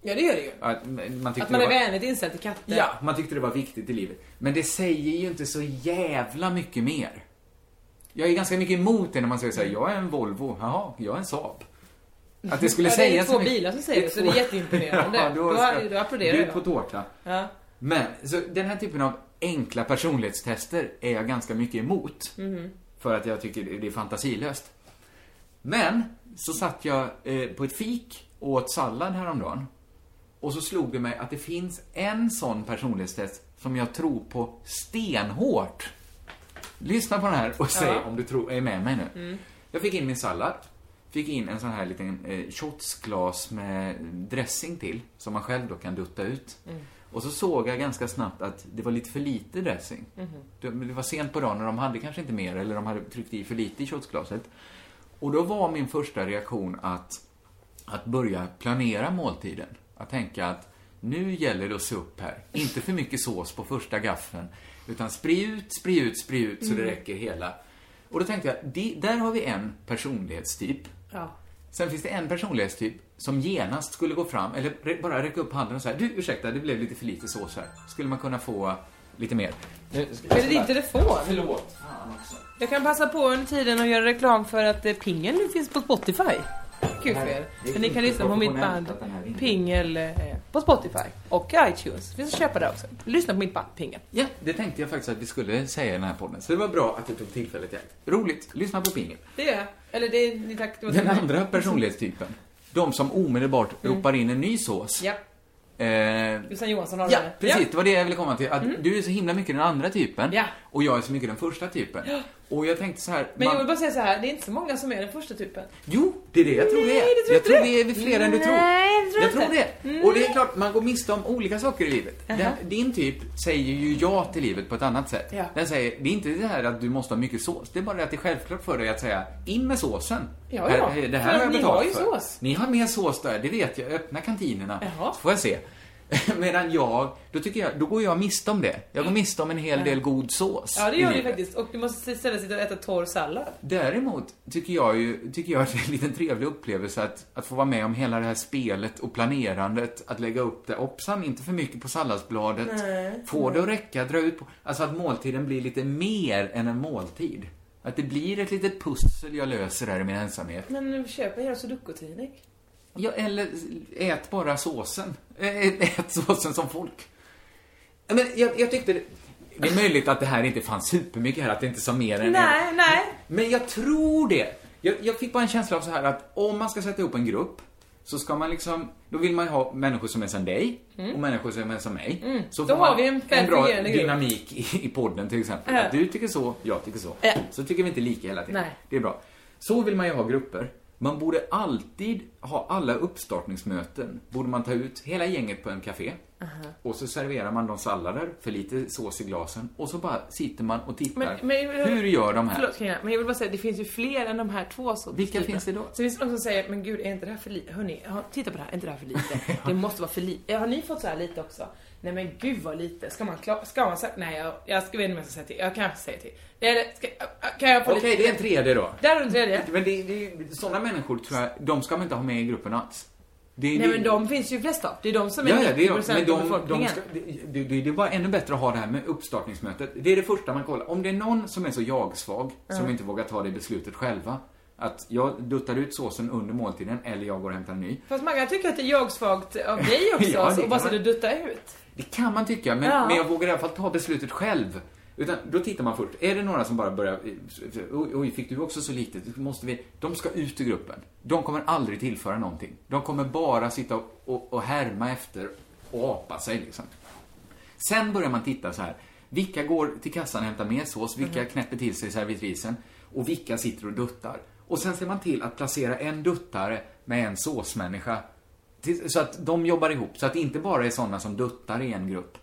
Ja, det gör det ju. Att man, tyckte Att man är var, vänligt inställd till katter. Ja, man tyckte det var viktigt i livet. Men det säger ju inte så jävla mycket mer. Jag är ganska mycket emot det när man säger så här, jag är en Volvo, jaha, jag är en Saab. Att det skulle Ja, det är säga två bilar som säger det, så det är jätteimponerande. [laughs] ja, då, Då- ska, då applåderar jag. på tårta. Ja. Men, så den här typen av enkla personlighetstester är jag ganska mycket emot. Mhm. För att jag tycker det är fantasilöst. Men, så satt jag eh, på ett fik och åt sallad häromdagen. Och så slog det mig att det finns en sån personlighetstest som jag tror på stenhårt. Lyssna på den här och säg Ja. om du tror, är med mig nu. Mm. Jag fick in min sallad. Fick in en sån här liten eh, shotsglas med dressing till, som man själv då kan dutta ut. Mm. Och så såg jag ganska snabbt att det var lite för lite dressing. Mhm. Det, det var sent på dagen och de hade kanske inte mer, eller de hade tryckt i för lite i shotsglaset. Och då var min första reaktion att, att börja planera måltiden. Att tänka att nu gäller det att se upp här. Inte för mycket sås på första gaffeln. Utan spri ut, spri ut, spri ut så det Mm. räcker hela. Och då tänkte jag, det, där har vi en personlighetstyp. Ja. Sen finns det en personlighetstyp som genast skulle gå fram, eller bara räcka upp handen och säga Du, ursäkta, det blev lite för lite sås här. Skulle man kunna få lite mer? Det din telefon? Förlåt. Fan också. Jag kan passa på under tiden och göra reklam för att eh, Pingel nu finns på Spotify. Kul för er. Är Så ni kan lyssna på mitt band. Pingel eh, på Spotify och iTunes. Finns att köpa där också. Lyssna på mitt band Pingel. Ja, det tänkte jag faktiskt att vi skulle säga i den här podden. Så det var bra att du tog tillfället i akt. Roligt. Lyssna på Pingel. Det jag. Eller det är ni tack. Den andra personlighetstypen. De som omedelbart ropar in en ny sås. Ja. Eh, Jossan Johansson har Ja, det. precis. Det var det jag ville komma till. Att Mm. du är så himla mycket den andra typen. Ja. Och jag är så mycket den första typen. Och jag tänkte så här. Men man- jag vill bara säga så här, det är inte så många som är den första typen. Jo, det är det jag tror det är. Nej, det tror jag tror det. är fler än du tror. Nej, det tror jag tror inte. det. Och det är klart, man går miste om olika saker i livet. Jaha. Den, din typ säger ju ja till livet på ett annat sätt. Ja. Den säger, det är inte det här att du måste ha mycket sås. Det är bara det att det är självklart för dig att säga, in med såsen. Ja, ja. Här, det För här har jag ni betalt har ju för. sås. Ni har mer sås där, det vet jag. Öppna kantinerna. Jaha. Så får jag se. [laughs] Medan jag, då tycker jag, då går jag miste om det. Jag går miste om en hel del god sås. Ja, det gör livet. faktiskt. Och du måste istället sitta och äta torr sallad. Däremot tycker jag ju, tycker jag att det är en liten trevlig upplevelse att, att få vara med om hela det här spelet och planerandet, att lägga upp det. Hoppsan, inte för mycket på salladsbladet. Nej. Få det att räcka, dra ut på. Alltså att måltiden blir lite mer än en måltid. Att det blir ett litet pussel jag löser där i min ensamhet. Men nu köper jag sudoku-tidning. Ja, eller ät bara såsen. Ät såsen som folk. Men jag, jag tyckte det, det är möjligt att det här inte fanns supermycket här, att det inte sa mer än Nej, nej. men jag tror det. Jag, jag fick bara en känsla av så här att om man ska sätta ihop en grupp så ska man liksom, då vill man ju ha människor som är som dig Mm. och människor som är som mig. Mm. Så Då får har vi en en bra dynamik i, i podden till exempel. Ja. Att du tycker så, jag tycker så. Ja. Så tycker vi inte lika hela tiden. Nej. Det är bra. Så vill man ju ha grupper. Man borde alltid ha alla uppstartningsmöten, borde man ta ut hela gänget på en café. Aha. Och så serverar man dem sallader, för lite sås i glasen. Och så bara sitter man och tittar. Men, men, Hur gör de här? Förlåt Carina, men jag vill bara säga det finns ju fler än de här två sorterna. Vilka finns det då? Så finns det de som säger, men gud är inte det här för lite? Hörni, titta på det här, är inte det här för lite? [laughs] Det måste vara för lite. Har ni fått så här lite också? Nej men gud vad lite. Ska man klara, ska man säga, nej jag, jag ska vet inte om jag ska säga till. Jag kanske säger till. Eller, ska, kan jag få Okej, lite? det är en tredje då. Där är en tredje. Men det, det, sådana människor tror jag, de ska man inte ha med i gruppen alls. Det, Nej det, men de finns ju flest av. Det är de som är Ja, ja, det är, 90% men de, av de befolkningen. ska, det, det, det, det är bara ännu bättre att ha det här med uppstartningsmötet. Det är det första man kollar. Om det är någon som är så jag-svag, som Ja. inte vågar ta det beslutet själva, att jag duttar ut såsen under måltiden, eller jag går och hämtar en ny. Fast man kan tycka att det är jag-svagt av dig [laughs] också, Ja, det så, och bara så du duttar ut. Det kan man tycka, men, Ja. men jag vågar i alla fall ta beslutet själv. Utan då tittar man först. Är det några som bara börjar... Oj, oj, fick du också så lite? Måste vi... De ska ut ur gruppen. De kommer aldrig tillföra någonting. De kommer bara sitta och, och, och härma efter och apa sig liksom. Sen börjar man titta så här. Vilka går till kassan och hämtar mer sås? Vilka Mhm. knäpper till sig servitrisen? Och vilka sitter och duttar? Och sen ser man till att placera en duttare med en såsmänniska. Till, så att de jobbar ihop. Så att det inte bara är sådana som duttar i en grupp.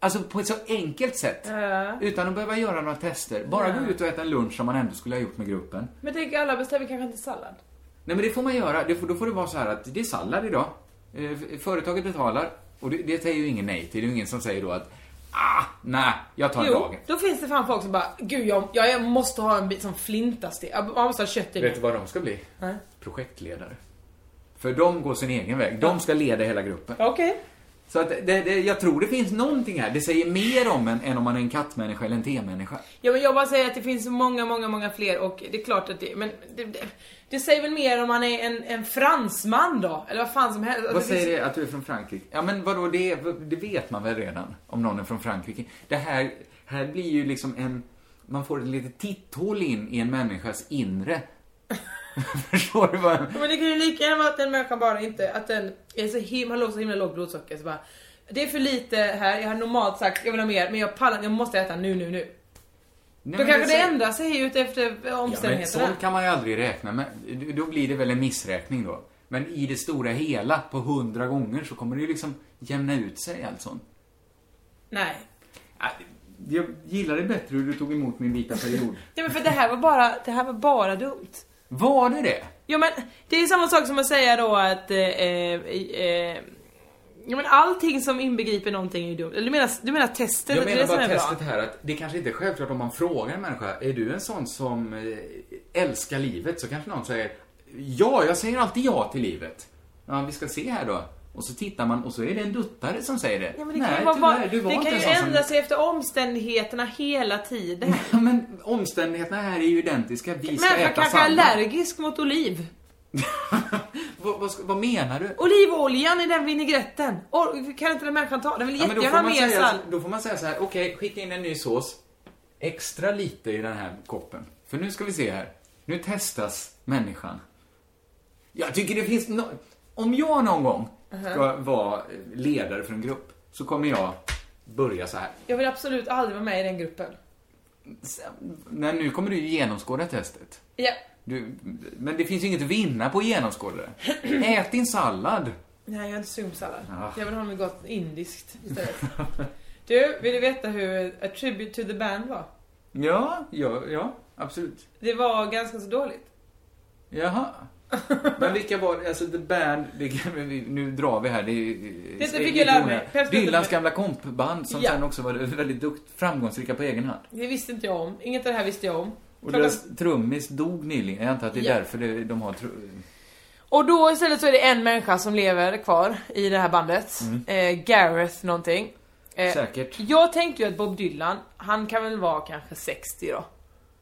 Alltså på ett så enkelt sätt. Ja. Utan att behöva göra några tester. Bara Ja. gå ut och äta en lunch som man ändå skulle ha gjort med gruppen. Men tänk alla beställer kanske inte sallad. Nej men det får man göra. Det får, då får det vara så här att det är sallad idag. Eh, Företaget betalar. Och det, det säger ju ingen nej till. Det är ju ingen som säger då att ah, nej, jag tar Jo, dag. då finns det fan folk som bara, gud jag, jag, måste ha en bit som flintas till. Jag måste ha kött i Vet du vad de ska bli? Nej. Projektledare. För de går sin egen väg. De ska leda hela gruppen. Okej. Så att det, det, jag tror det finns någonting här. Det säger mer om en än om man är en kattmänniska eller en temänniska. Ja men jag bara säger att det finns många, många, många fler och det är klart att det, men det, det, det säger väl mer om man är en, en fransman då? Eller vad fan som helst. Vad Alltså, säger finns- det att du är från Frankrike? Ja men vadå, det, det vet man väl redan om någon är från Frankrike. Det här, här blir ju liksom en, man får ett litet titthål in i en människas inre. [laughs] Förstår du vad Men det kan ju lika gärna vara att den människan bara inte, att den är så himla, har så himla lågt blodsocker så bara Det är för lite här, jag har normalt sagt jag vill ha mer men jag pallar jag måste äta nu, nu, nu. Nej, Då kanske det säger- ändrar sig ut efter Ja, men omständigheterna. sånt kan man ju aldrig räkna med. Då blir det väl en missräkning då. Men i det stora hela, på hundra gånger, så kommer det ju liksom jämna ut sig alltså. Nej. Jag gillar det bättre hur du tog emot min vita period. Ja men för det här var bara, det här var bara dumt. Var det det? Ja men det är samma sak som att säga då att eh, eh, Ja men allting som inbegriper någonting är ju dumt. Eller du menar, du menar testet? Jag menar det bara är bra? testet här att det kanske inte är självklart om man frågar en människa, är du en sån som eh, älskar livet? Så kanske någon säger, ja, jag säger alltid ja till livet. Ja, vi ska se här då. Och så tittar man och så är det en duttare som säger det. Ja, men det Nej, kan vara, tyvärr, du var det inte kan ju sån som- ändra sig efter omständigheterna hela tiden. [laughs] Ja, men omständigheterna här är ju identiska. Vi ska Människan äta kanske är sallad. allergisk mot oliv. [laughs] vad, vad, vad menar du? Olivoljan i den vinägretten. Kan inte den människan ta? Den vill men jättegärna ha mer salt. då får man säga så här, okej, skicka in en ny sås. Extra lite i den här koppen. För nu ska vi se här. Nu testas människan. Jag tycker det finns no Om jag någon gång ska Mhm. vara ledare för en grupp, så kommer jag börja så här. Jag vill absolut aldrig vara med i den gruppen. Nej, nu kommer du ju genomskåda testet. Ja. Du, men det finns ju inget att vinna på att genomskåda det. Ät din sallad. Nej, jag är inte sugen på sallad. Ja. Jag vill ha något gott indiskt istället. du, vill du veta hur A Tribute to the Band var? Ja, ja, ja, absolut. Det var ganska så dåligt. Jaha. Men vilka var? Alltså The Band, det, kan vi- nu drar vi här. Det, är- Det fick är jag lite lära mig. onödigt. Peps Peter Dylans gamla kompband som Ja. sen också var väldigt dukt, framgångsrika på egen hand. Det visste inte jag om. Inget av det här visste jag om. Och Klockan- deras trummis dog nyligen. Jag antar att det är Ja. därför det, de har... Och då istället så är det en människa som lever kvar i det här bandet. Mm. Eh, Gareth någonting. Eh, Säkert. Jag tänkte ju att Bob Dylan, han kan väl vara kanske 60 då.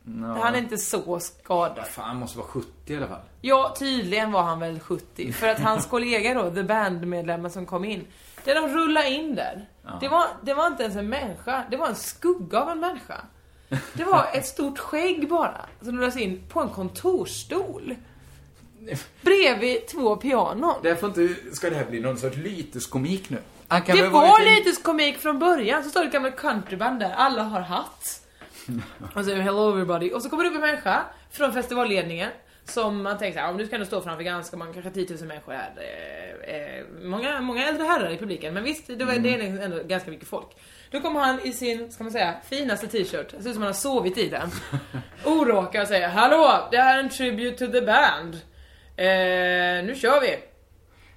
Ja. Han är inte så skadad. Fan, han måste vara 70 i alla fall. Ja, tydligen var han väl 70. För att hans [laughs] kollega då, the band-medlemmen som kom in. Det de rullade in där. Ja. Det, var, det var inte ens en människa, det var en skugga av en människa. Det var ett stort skägg bara, som rullades in på en kontorsstol. Bredvid två pianon. Därför inte, ska det här bli någon sorts lyteskomik nu? Det var lite- lite komik från början, så står det ett gammalt countryband där, alla har hatt. Och så hello everybody. Och så kommer det upp en människa från festivalledningen Som man tänker såhär, du ska ändå stå framför ganska många, kanske 10 000 människor här. Eh, eh, många, många äldre herrar i publiken, men visst, det, var, det är ändå ganska mycket folk. Då kommer han i sin, ska man säga, finaste t-shirt. Det ser ut som han har sovit i den. [laughs] Oråkar och säger Hallå, det här är en tribute to the band. Eh, nu kör vi.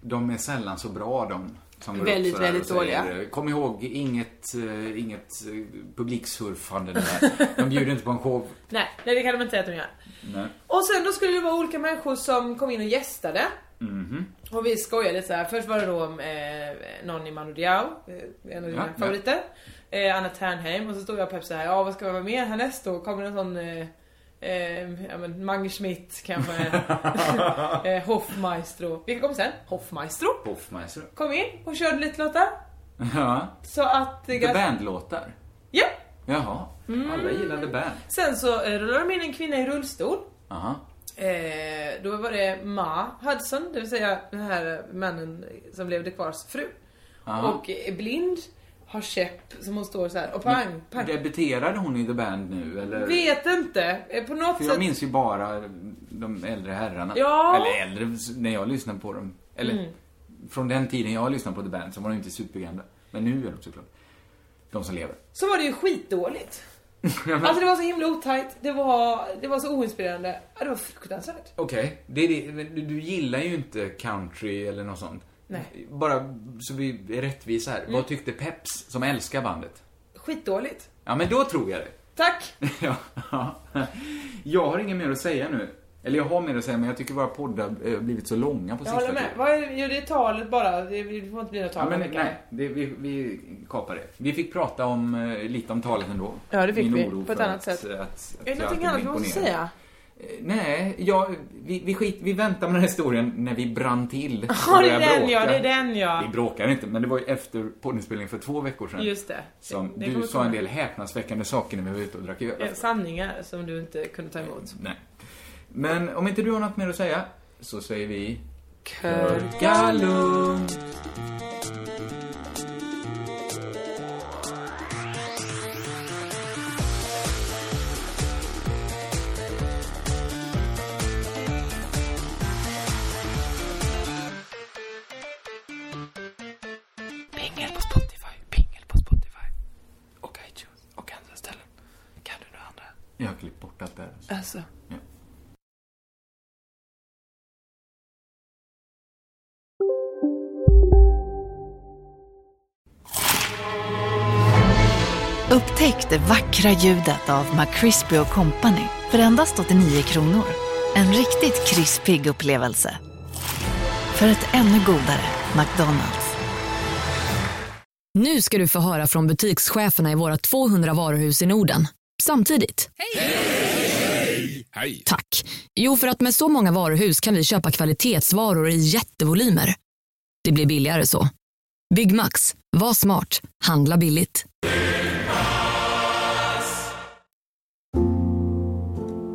De är sällan så bra de. Som går Väldigt, sådär väldigt dåliga. Kom ihåg, inget, eh, inget eh, publiksurfande där. [laughs] De bjuder inte på en show. Nej, nej, det kan de inte säga att de gör. Nej. Och sen då skulle det vara olika människor som kom in och gästade. Mhm. Och vi skojade lite så här. Först var det då eh, någon i Manu Diao, eh, en av dina Ja, ja. favoriter. Eh, Anna Ternheim och så stod jag och Pep så här. Ja vad ska vi vara med härnäst då? Kommer det en sån eh, eh, ja, men Mange Schmidt kanske. [laughs] eh, Hoffmaestro. Vilka kom sen? Hoffmaestro. Hoffmeister. Kom in och körde lite låtar. Ja. Så att... The ganska- Band-låtar. Ja. Jaha. Mm. Alla gillar The Band. Sen så eh, rullade de in en kvinna i rullstol. Aha. Eh, då var det Ma Hudson, det vill säga den här mannen som levde kvars fru. Aha. Och är blind, har käpp som hon står så här och pang, pang. Debuterade hon i The Band nu eller? Vet inte, eh, på något För sätt. jag minns ju bara de äldre herrarna. Ja. Eller äldre, när jag lyssnade på dem. Eller Mm. från den tiden jag lyssnade på The Band så var de inte supergamla. Men nu är de såklart. De som lever. Så var det ju skitdåligt. [laughs] Alltså det var så himla otajt, det var, det var så oinspirerande. Det var fruktansvärt. Okej, det är det. men du, du gillar ju inte country eller något sånt. Nej. Bara så vi är rättvisa här. Mm. Vad tyckte Peps som älskar bandet? Skitdåligt. Ja, men då tror jag det. Tack! [laughs] ja. Jag har inget mer att säga nu. Eller jag har mer att säga, men jag tycker våra poddar har blivit så långa på Jag sista håller med. tiden. Vad är, det talet bara? Det, det får inte bli något tal Ja, men nej, det, vi, vi kapar det. Vi fick prata om, eh, lite om talet ändå. Ja, det fick Min vi. På ett annat sätt. Att, att, Är det jag någonting annat vi måste säga? Nej, ja, vi, vi, skit, vi väntar med den här historien när vi brann till. [laughs] Ja, det är den ja, det är den ja. Vi bråkar inte, men det var ju efter poddinspelningen för två veckor sedan. Just det. Som Det- det du sa en del häpnadsväckande saker när vi var ute och drack öl. Eh, Sanningar som du inte kunde ta emot. Nej. Men om inte du har något mer att säga, så säger vi... Körgalum. Upptäck det vackra ljudet av McCrispy Company för endast 89 kronor. En riktigt krispig upplevelse. För ett ännu godare McDonalds. Nu ska du få höra från butikscheferna i våra 200 varuhus i Norden. Samtidigt. Hej! Tack. Jo, för att med så många varuhus kan vi köpa kvalitetsvaror i jättevolymer. Det blir billigare så. Byggmax. Var smart. Handla billigt.